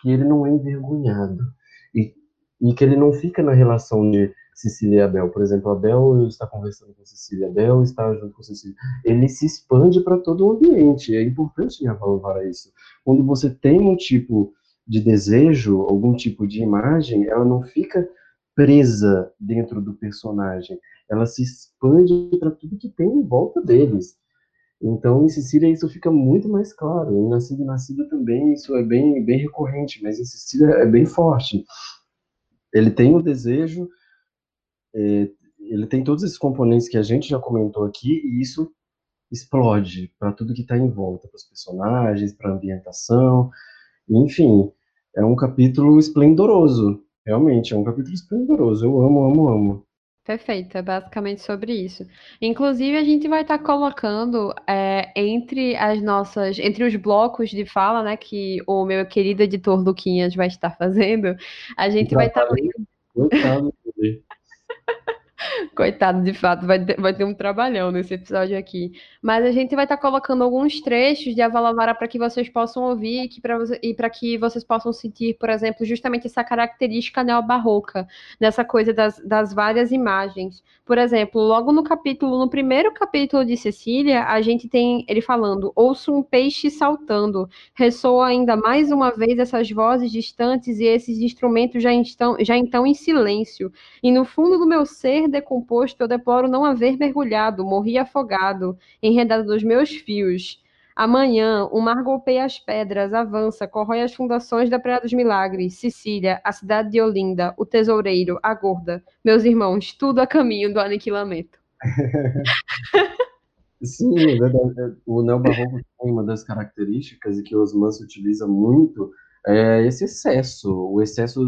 que ele não é envergonhado. E, e que ele não fica na relação de Cecília e Abel. Por exemplo, Abel está conversando com Cecília, Abel está junto com Cecília. Ele se expande para todo o ambiente. É importante para isso. Quando você tem um tipo de desejo, algum tipo de imagem, ela não fica presa dentro do personagem. ela se expande para tudo que tem em volta deles. Então, em Sicília isso fica muito mais claro. Em Nascido e Nascida também isso é bem, bem recorrente, mas em Sicília é bem forte. Ele tem o desejo, é, ele tem todos esses componentes que a gente já comentou aqui, e isso explode para tudo que está em volta, para os personagens, para a ambientação, enfim, é um capítulo esplendoroso, realmente, é um capítulo esplendoroso, eu amo, amo, amo. Perfeito, é basicamente sobre isso. Inclusive, a gente vai estar tá colocando é, entre as nossas, entre os blocos de fala, né, que o meu querido editor Luquinhas vai estar fazendo, a gente vai estar tá lendo. Coitado, de fato, vai ter, vai ter um trabalhão nesse episódio aqui. Mas a gente vai estar tá colocando alguns trechos de Avalavara para que vocês possam ouvir que pra, e para que vocês possam sentir, por exemplo, justamente essa característica neobarroca, nessa coisa das, das várias imagens. Por exemplo, logo no capítulo, no primeiro capítulo de Cecília, a gente tem ele falando: ouço um peixe saltando, ressoa ainda mais uma vez essas vozes distantes e esses instrumentos já estão, já estão em silêncio. E no fundo do meu ser decomposto, eu deploro não haver mergulhado, morri afogado, enredado dos meus fios. Amanhã, o mar golpeia as pedras, avança, corrói as fundações da Praia dos Milagres, Sicília, a cidade de Olinda, o tesoureiro, a gorda. Meus irmãos, tudo a caminho do aniquilamento. Sim, é verdade. O neobarroco tem uma das características e que o Osman se utiliza muito é esse excesso, o excesso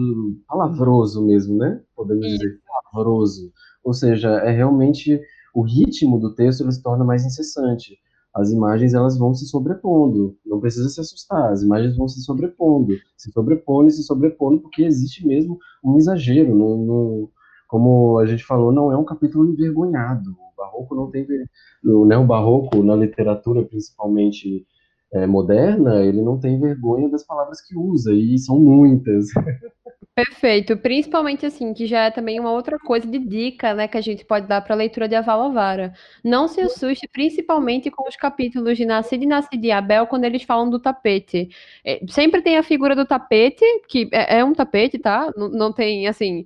palavroso mesmo, né? Podemos dizer palavroso. Ou seja, é realmente o ritmo do texto ele se torna mais incessante. As imagens elas vão se sobrepondo, não precisa se assustar, as imagens vão se sobrepondo, se sobrepondo se sobrepondo, porque existe mesmo um exagero. No, no, como a gente falou, não é um capítulo envergonhado. O barroco não tem. Né, o barroco, na literatura principalmente é, moderna, ele não tem vergonha das palavras que usa, e são muitas. Perfeito, principalmente assim, que já é também uma outra coisa de dica, né, que a gente pode dar para a leitura de Avalovara. Não se assuste, principalmente com os capítulos de Nascida e Nascida e Abel, quando eles falam do tapete. É, sempre tem a figura do tapete, que é, é um tapete, tá? Não, não tem, assim,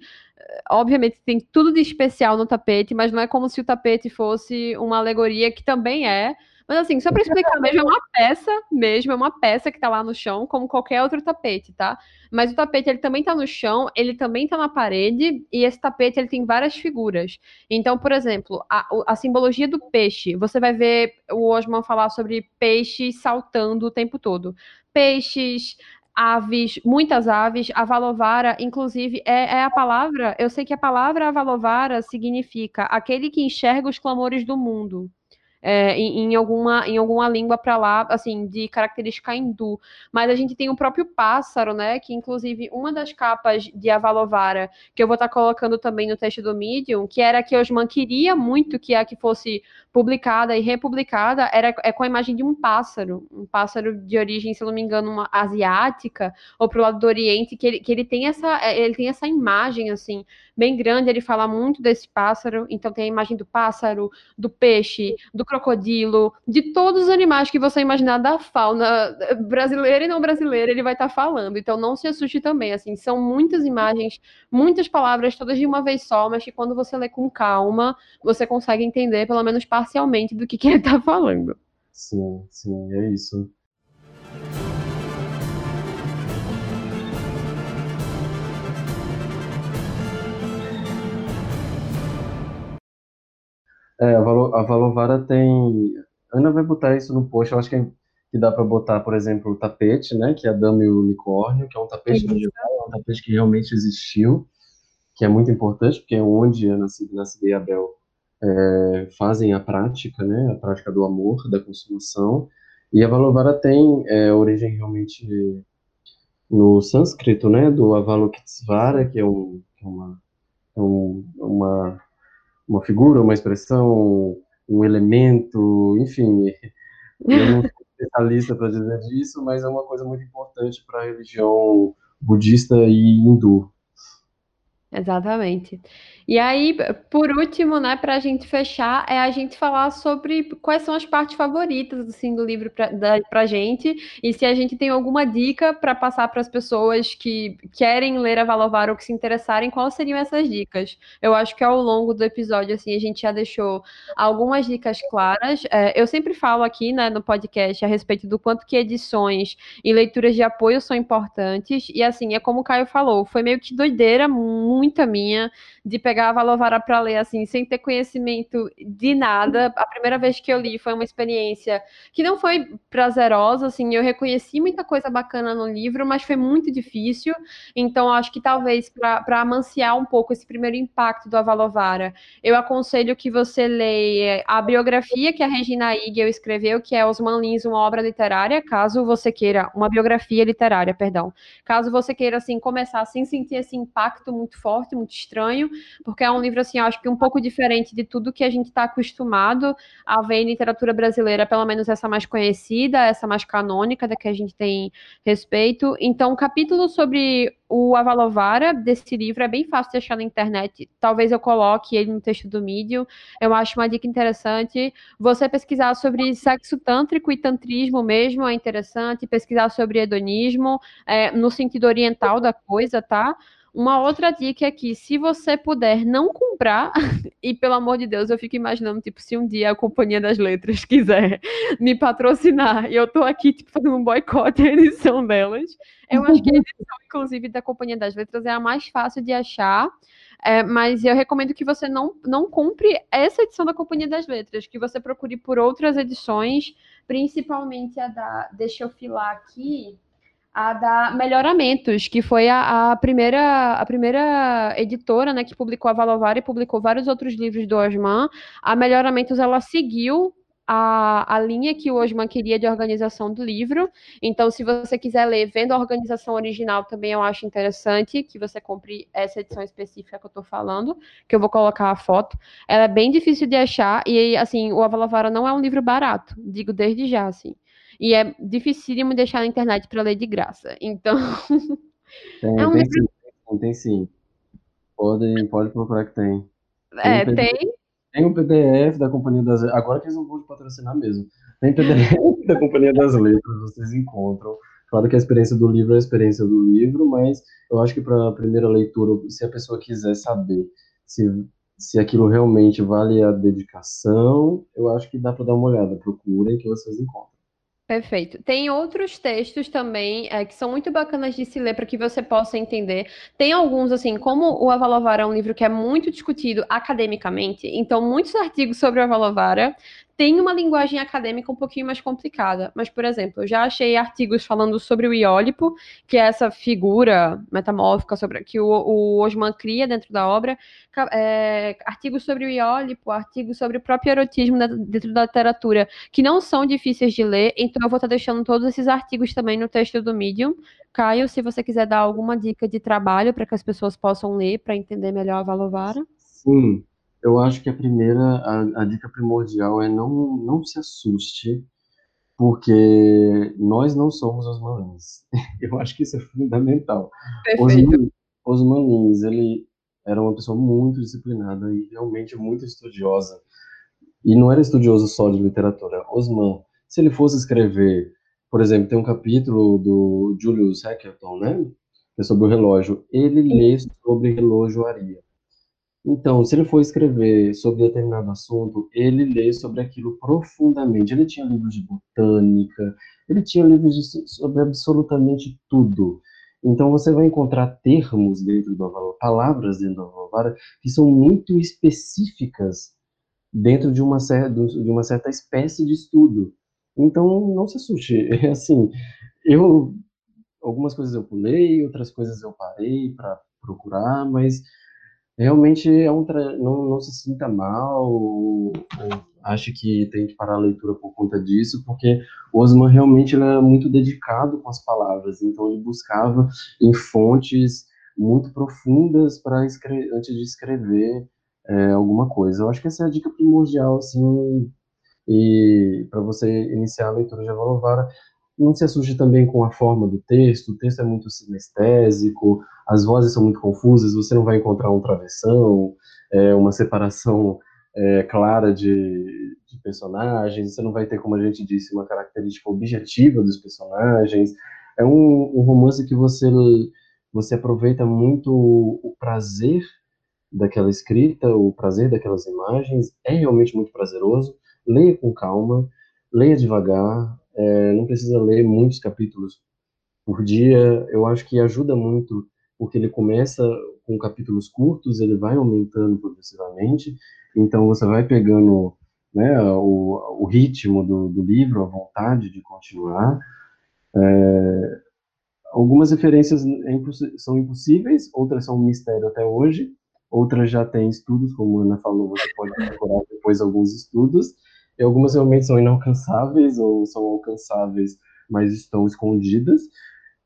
obviamente tem tudo de especial no tapete, mas não é como se o tapete fosse uma alegoria que também é, mas assim, só para explicar mesmo, é uma peça mesmo, é uma peça que tá lá no chão, como qualquer outro tapete, tá? Mas o tapete, ele também tá no chão, ele também tá na parede, e esse tapete, ele tem várias figuras. Então, por exemplo, a, a simbologia do peixe, você vai ver o Osman falar sobre peixes saltando o tempo todo. Peixes, aves, muitas aves. Avalovara, inclusive, é, é, a palavra. Eu sei que a palavra avalovara significa aquele que enxerga os clamores do mundo é, em, em, alguma, em alguma língua para lá, assim, de característica hindu. Mas a gente tem o próprio pássaro, né? Que inclusive uma das capas de Avalovara, que eu vou estar tá colocando também no texto do Medium, que era que Osman queria muito que a que fosse publicada e republicada, era é com a imagem de um pássaro, um pássaro de origem, se não me engano, uma asiática, ou pro lado do Oriente, que ele, que ele tem essa ele tem essa imagem assim bem grande, ele fala muito desse pássaro, então tem a imagem do pássaro, do peixe, do crocodilo, de todos os animais que você imaginar da fauna brasileira e não brasileira, ele vai estar tá falando. Então não se assuste também, assim, são muitas imagens, muitas palavras todas de uma vez só, mas que quando você lê com calma, você consegue entender pelo menos parcialmente do que, que ele está falando. Sim, sim, é isso. É, a, Valo, a Valovara tem. Ana vai botar isso no post. Eu acho que, é, que dá para botar, por exemplo, o tapete, né? Que é a Dama e o Unicórnio, que é um tapete medieval, é um tapete que realmente existiu, que é muito importante, porque é onde a Nascida e Abel é, fazem a prática, né? A prática do amor, da consumação. E a Valovara tem é, origem realmente no sânscrito, né? Do Avalokitesvara, que é, um, é uma, um, uma uma figura, uma expressão, um elemento, enfim. Eu não sou especialista para dizer disso, mas é uma coisa muito importante para a religião budista e hindu. Exatamente. E aí, por último, né, para a gente fechar, é a gente falar sobre quais são as partes favoritas assim, do livro para a gente e se a gente tem alguma dica para passar para as pessoas que querem ler a Valovar ou que se interessarem, quais seriam essas dicas? Eu acho que ao longo do episódio assim a gente já deixou algumas dicas claras. É, eu sempre falo aqui né, no podcast a respeito do quanto que edições e leituras de apoio são importantes e assim é como o Caio falou, foi meio que doideira muita minha de pegar a Valovara para ler assim, sem ter conhecimento de nada. A primeira vez que eu li foi uma experiência que não foi prazerosa, assim, eu reconheci muita coisa bacana no livro, mas foi muito difícil. Então, acho que talvez para amanciar um pouco esse primeiro impacto do Avalovara, eu aconselho que você leia a biografia que a Regina Igel escreveu, que é Osman Lins, uma obra literária, caso você queira, uma biografia literária, perdão. Caso você queira, assim, começar sem sentir esse impacto muito forte, muito estranho, porque é um livro, assim, acho que um pouco diferente de tudo que a gente está acostumado a ver em literatura brasileira, pelo menos essa mais conhecida, essa mais canônica, da que a gente tem respeito. Então, o capítulo sobre o Avalovara desse livro é bem fácil de achar na internet. Talvez eu coloque ele no texto do Medium. Eu acho uma dica interessante. Você pesquisar sobre sexo tântrico e tantrismo mesmo é interessante. Pesquisar sobre hedonismo, é, no sentido oriental da coisa, tá? Uma outra dica é que, se você puder não comprar, e pelo amor de Deus, eu fico imaginando, tipo, se um dia a Companhia das Letras quiser me patrocinar e eu tô aqui, tipo, fazendo um boicote à edição delas, eu acho que a edição, inclusive, da Companhia das Letras é a mais fácil de achar. É, mas eu recomendo que você não, não compre essa edição da Companhia das Letras, que você procure por outras edições, principalmente a da. Deixa eu filar aqui a da Melhoramentos, que foi a, a, primeira, a primeira editora né, que publicou a Valovar e publicou vários outros livros do Osman. A Melhoramentos ela seguiu a, a linha que o Osman queria de organização do livro. Então, se você quiser ler vendo a organização original, também eu acho interessante que você compre essa edição específica que eu estou falando, que eu vou colocar a foto. Ela é bem difícil de achar e, assim, o Avalavara não é um livro barato, digo desde já, assim. E é dificílimo deixar na internet para ler de graça. Então. Tem, é um tem livro... sim, tem sim. Pode, pode procurar que tem. tem é, um tem. Tem um PDF da Companhia das Letras. Agora que eles não vão patrocinar mesmo. Tem PDF da Companhia das Letras, vocês encontram. Claro que a experiência do livro é a experiência do livro, mas eu acho que para a primeira leitura, se a pessoa quiser saber se, se aquilo realmente vale a dedicação, eu acho que dá para dar uma olhada. Procurem que vocês encontram. Perfeito. Tem outros textos também é, que são muito bacanas de se ler para que você possa entender. Tem alguns, assim, como o Avalovara é um livro que é muito discutido academicamente, então muitos artigos sobre o Avalovara tem uma linguagem acadêmica um pouquinho mais complicada. Mas, por exemplo, eu já achei artigos falando sobre o iólipo, que é essa figura metamórfica sobre, que o, o Osman cria dentro da obra, é, artigos sobre o iólipo, artigos sobre o próprio erotismo dentro da literatura, que não são difíceis de ler, então eu vou estar deixando todos esses artigos também no texto do Medium. Caio, se você quiser dar alguma dica de trabalho para que as pessoas possam ler, para entender melhor a Valovara. Sim, eu acho que a primeira, a, a dica primordial é não, não se assuste, porque nós não somos os manins. Eu acho que isso é fundamental. Perfeito. Os, manins, ele era uma pessoa muito disciplinada e realmente muito estudiosa. E não era estudioso só de literatura. Osman, se ele fosse escrever, por exemplo, tem um capítulo do Julius Hackerton, né? Que é sobre o relógio. Ele lê sobre relojoaria. Então, se ele for escrever sobre determinado assunto, ele lê sobre aquilo profundamente. Ele tinha livros de botânica, ele tinha livros de, sobre absolutamente tudo. Então, você vai encontrar termos dentro do Avalon, palavras dentro do Avalon, que são muito específicas dentro de uma, certa, de uma certa espécie de estudo. Então, não se assuste. É assim, eu algumas coisas eu pulei, outras coisas eu parei para procurar, mas realmente é um tra... não, não se sinta mal ou, que tem que parar a leitura por conta disso, porque Osman realmente era muito dedicado com as palavras, então ele buscava em fontes muito profundas para escrever antes de escrever é, alguma coisa. Eu acho que essa é a dica primordial, assim, e para você iniciar a leitura de Avalovara, não se assuste também com a forma do texto, o texto é muito sinestésico, as vozes são muito confusas, você não vai encontrar um travessão, é, uma separação é, clara de, de, personagens, você não vai ter, como a gente disse, uma característica objetiva dos personagens. É um, um romance que você, você aproveita muito o prazer daquela escrita, o prazer daquelas imagens, é realmente muito prazeroso. Leia com calma, leia devagar, é, não precisa ler muitos capítulos por dia. Eu acho que ajuda muito, porque ele começa com capítulos curtos, ele vai aumentando progressivamente, então você vai pegando né, o, o ritmo do, do livro, a vontade de continuar. É, algumas referências é são impossíveis, outras são um mistério até hoje, outras já têm estudos, como a Ana falou, você pode procurar depois alguns estudos, e algumas realmente são inalcançáveis ou são alcançáveis, mas estão escondidas.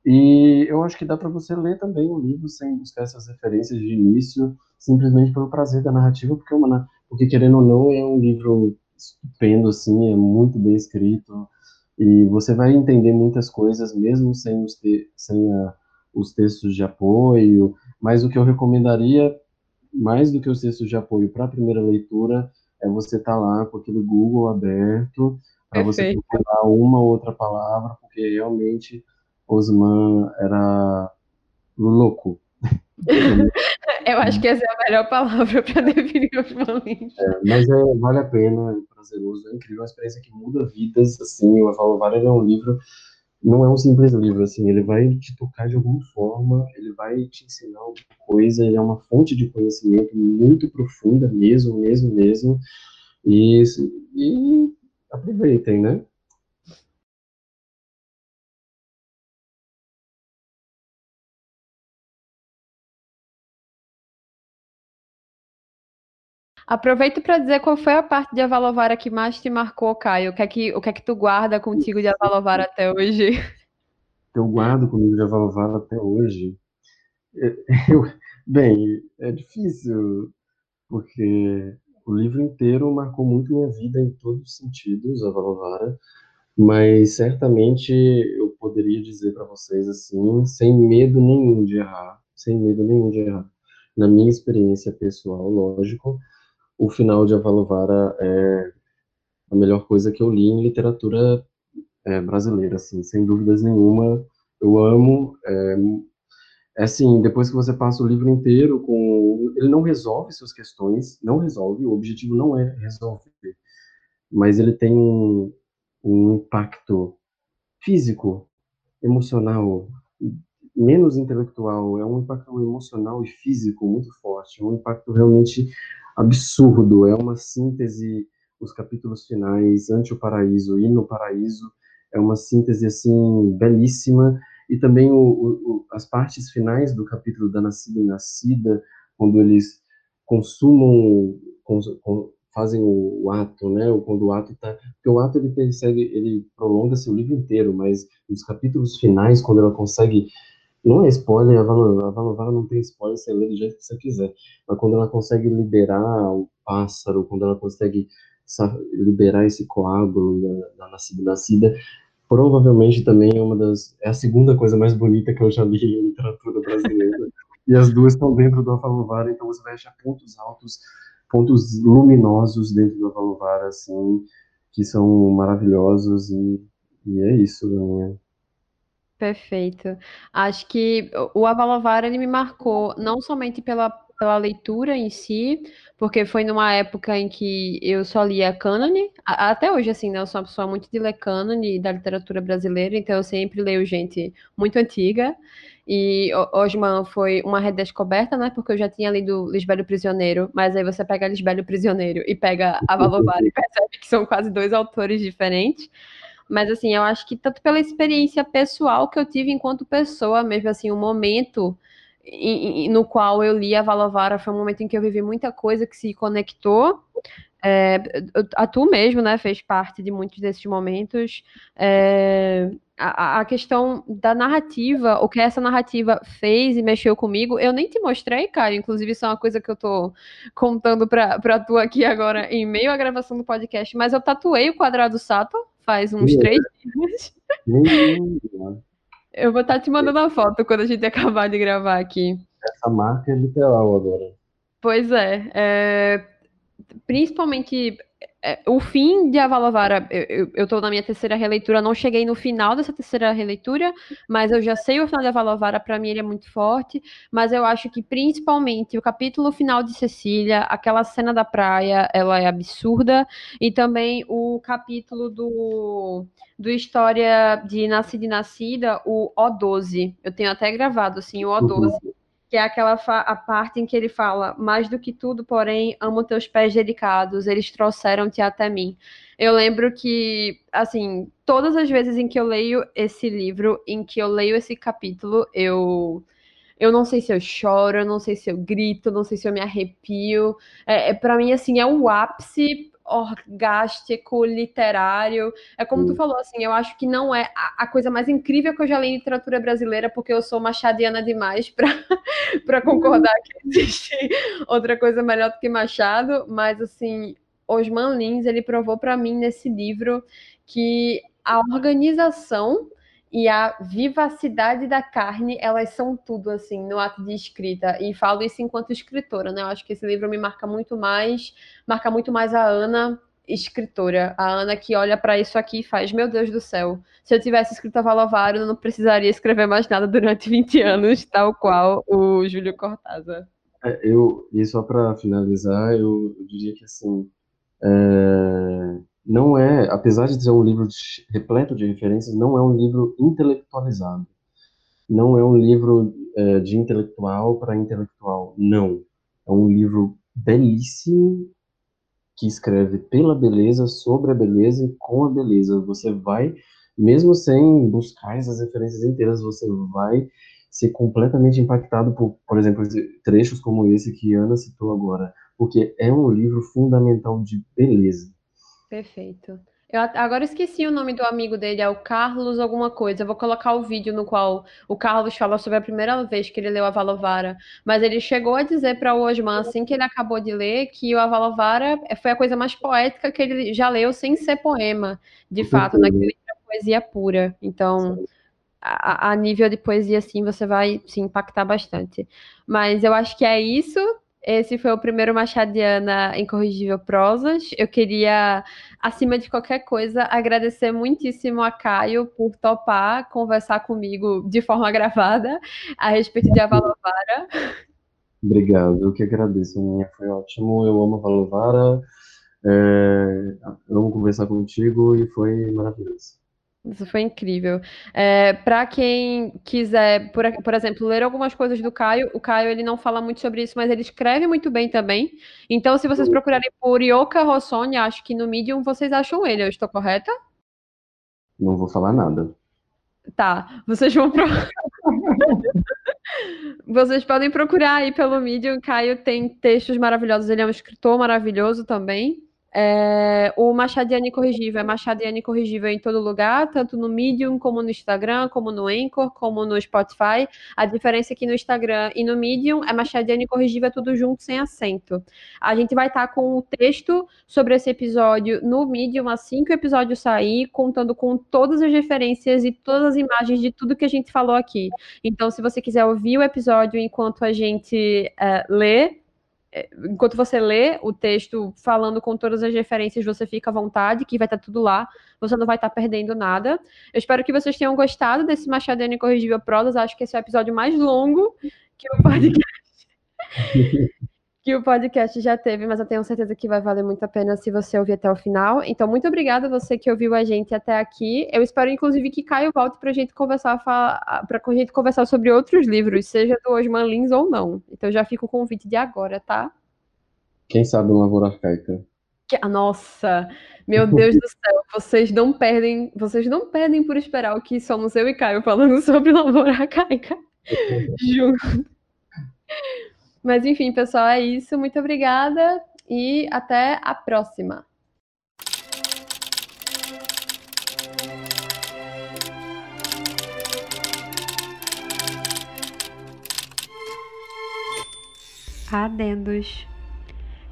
E eu acho que dá para você ler também o livro sem buscar essas referências de início, simplesmente pelo prazer da narrativa, porque, é uma, porque querendo ou não, é um livro estupendo, assim, é muito bem escrito, e você vai entender muitas coisas, mesmo sem os, te sem a, os textos de apoio, mas o que eu recomendaria, mais do que os textos de apoio para a primeira leitura, é você estar tá lá com aquele Google aberto, para você procurar uma ou outra palavra, porque realmente Osman era louco. Eu acho que essa é a melhor palavra para definir Osman Lins. É, mas é, vale a pena, é prazeroso, é incrível, é uma experiência que muda vidas, assim, o Avalovar é um livro, não é um simples livro, assim, ele vai te tocar de alguma forma, ele vai te ensinar alguma coisa, ele é uma fonte de conhecimento muito profunda, mesmo, mesmo, mesmo, e, e aproveitem, né? Aproveito para dizer qual foi a parte de Avalovara que mais te marcou, Caio. O que é que, o que, é que tu guarda contigo de Avalovara até hoje? Eu guardo comigo de Avalovara até hoje. Eu, bem, é difícil, porque o livro inteiro marcou muito minha vida em todos os sentidos, Avalovara, mas certamente eu poderia dizer para vocês assim, sem medo nenhum de errar, sem medo nenhum de errar. Na minha experiência pessoal, lógico, o final de Avalovara é a melhor coisa que eu li em literatura é, brasileira, assim, sem dúvidas nenhuma. Eu amo. É, é assim, depois que você passa o livro inteiro com, ele não resolve suas questões, não resolve. O objetivo não é resolver, mas ele tem um, um impacto físico, emocional, menos intelectual, é um impacto emocional e físico muito forte, um impacto realmente absurdo, é uma síntese, os capítulos finais, Ante o Paraíso e No Paraíso, é uma síntese, assim, belíssima, e também o, o, as partes finais do capítulo da Nascida e Nascida, quando eles consumam, cons, fazem o, o, ato, né, quando o ato está, porque o ato ele persegue, ele prolonga seu livro inteiro, mas nos capítulos finais, quando ela consegue não é spoiler, a Vanovara não tem spoiler, você lê do jeito que você quiser. Mas quando ela consegue liberar o pássaro, quando ela consegue liberar esse coágulo da, nascida nascida, provavelmente também é uma das. É a segunda coisa mais bonita que eu já li em literatura brasileira. e as duas estão dentro do Avalovara, então você vai achar pontos altos, pontos luminosos dentro do Avalovara, assim, que são maravilhosos, e, e é isso, minha. Perfeito. Acho que o Avalovar ele me marcou não somente pela, pela leitura em si, porque foi numa época em que eu só lia cânone, até hoje assim, né, eu sou uma pessoa muito de ler cânone da literatura brasileira, então eu sempre leio gente muito antiga, e Osman foi uma redescoberta, né, porque eu já tinha lido Lisbelo Prisioneiro, mas aí você pega Lisbelo Prisioneiro e pega Avalovar e percebe que são quase dois autores diferentes, mas assim, eu acho que tanto pela experiência pessoal que eu tive enquanto pessoa, mesmo assim, o momento no qual eu li a Valovara foi um momento em que eu vivi muita coisa que se conectou. É, a tu mesmo, né, fez parte de muitos desses momentos. É, a, a, questão da narrativa, o que essa narrativa fez e mexeu comigo, eu nem te mostrei, Caio. Inclusive, isso é uma coisa que eu tô contando pra, pra tu aqui agora, em meio à gravação do podcast. Mas eu tatuei o quadrado Sato faz uns três dias. Eu vou estar tá te mandando a foto quando a gente acabar de gravar aqui. Essa marca é literal agora. Pois é, é principalmente o fim de Avalovara, eu, eu tô na minha terceira releitura, não cheguei no final dessa terceira releitura, mas eu já sei o final de Avalovara, para mim ele é muito forte, mas eu acho que principalmente o capítulo final de Cecília, aquela cena da praia, ela é absurda, e também o capítulo do, do História de Nascida e Nascida, o O12, eu tenho até gravado, assim, o O12, uhum que é aquela a parte em que ele fala: Mais do que tudo, porém, amo teus pés delicados, eles trouxeram-te até mim. Eu lembro que, assim, todas as vezes em que eu leio esse livro, em que eu leio esse capítulo, eu. Eu não sei se eu choro, eu não sei se eu grito, não sei se eu me arrepio. É, é para mim, assim, é o ápice orgástico, literário. É como tu falou, assim, eu acho que não é a, a, coisa mais incrível que eu já li em literatura brasileira, porque eu sou machadiana demais para concordar que existe outra coisa melhor do que Machado, mas, assim, Osman Lins, ele provou para mim nesse livro que a organização e a vivacidade da carne, elas são tudo, assim, no ato de escrita. E falo isso enquanto escritora, né? Eu acho que esse livro me marca muito mais, marca muito mais a Ana escritora. A Ana que olha para isso aqui e faz, meu Deus do céu, se eu tivesse escrito a Valovário, eu não precisaria escrever mais nada durante 20 anos, tal qual o Júlio Cortázar. É, eu, e só para finalizar, eu, eu, diria que, assim, é não é, apesar de ser um livro repleto de referências, não é um livro intelectualizado. Não é um livro é, de intelectual para intelectual. Não. É um livro belíssimo que escreve pela beleza, sobre a beleza e com a beleza. Você vai, mesmo sem buscar essas referências inteiras, você vai ser completamente impactado por, por exemplo, trechos como esse que Ana citou agora, porque é um livro fundamental de beleza Perfeito. Eu agora esqueci o nome do amigo dele, é o Carlos alguma coisa. Eu vou colocar o vídeo no qual o Carlos fala sobre a primeira vez que ele leu Avalovara. Mas ele chegou a dizer para o Osman, assim que ele acabou de ler, que o Avalovara foi a coisa mais poética que ele já leu sem ser poema, de fato, uhum. naquele poesia pura. Então, a, a, nível de poesia, sim, você vai se impactar bastante. Mas eu acho que é isso. Esse foi o primeiro Machadiana Incorrigível Prosas. Eu queria, acima de qualquer coisa, agradecer muitíssimo a Caio por topar conversar comigo de forma gravada a respeito de Avalovara. Obrigado, eu que agradeço, Minha. Foi ótimo. Eu amo Avalovara, é, amo conversar contigo e foi maravilhoso. Isso foi incrível. É, para quem quiser, por, por exemplo, ler algumas coisas do Caio, o Caio ele não fala muito sobre isso, mas ele escreve muito bem também. Então, se vocês procurarem por Yoka Rossoni, acho que no Medium vocês acham ele, eu estou correta? Não vou falar nada. Tá, vocês vão pro... Vocês podem procurar aí pelo Medium. Caio tem textos maravilhosos, ele é um escritor maravilhoso também. É, o Machadiane Corrigível é Machadiane Corrigível em todo lugar, tanto no Medium, como no Instagram, como no Anchor, como no Spotify. A diferença é que no Instagram e no Medium é Machadiane Corrigível, é tudo junto, sem acento. A gente vai estar tá com o texto sobre esse episódio no Medium assim que o episódio sair, contando com todas as referências e todas as imagens de tudo que a gente falou aqui. Então, se você quiser ouvir o episódio enquanto a gente é, lê, enquanto você lê o texto falando com todas as referências, você fica à vontade, que vai estar tudo lá, você não vai estar perdendo nada. Eu espero que vocês tenham gostado desse Machadano Incorrigível Prosas, acho que esse é o episódio mais longo que o podcast que o podcast já teve, mas eu tenho certeza que vai valer muito a pena se você ouvir até o final. Então, muito obrigada a você que ouviu a gente até aqui. Eu espero, inclusive, que Caio volte para a gente conversar para a gente conversar sobre outros livros, seja do Osman Lins ou não. Então, já fica o convite de agora, tá? Quem sabe uma Lavoura Arcaica. Que, nossa, meu Deus do céu, vocês não perdem, vocês não perdem por esperar o que somos eu e Caio falando sobre Lavoura Arcaica. Juro. Mas enfim, pessoal, é isso. Muito obrigada e até a próxima. Adendos.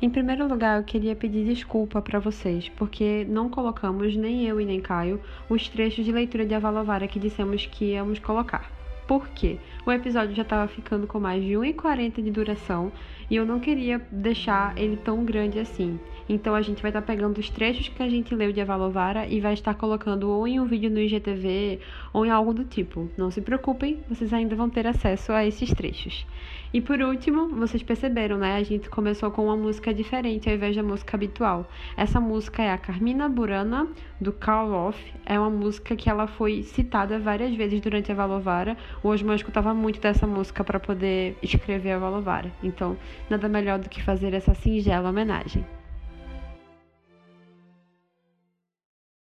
Em primeiro lugar, eu queria pedir desculpa para vocês, porque não colocamos, nem eu e nem Caio, os trechos de leitura de Avalovara que dissemos que íamos colocar. Por quê? O episódio já estava ficando com mais de 1,40 de duração e eu não queria deixar ele tão grande assim. Então a gente vai estar tá pegando os trechos que a gente leu de Avalovara e vai estar colocando ou em um vídeo no IGTV ou em algo do tipo. Não se preocupem, vocês ainda vão ter acesso a esses trechos. E por último, vocês perceberam, né? A gente começou com uma música diferente ao invés da música habitual. Essa música é a Carmina Burana, do Call Off. É uma música que ela foi citada várias vezes durante a Valovara. O Osman escutava muito dessa música para poder escrever a Valovara. Então, nada melhor do que fazer essa singela homenagem.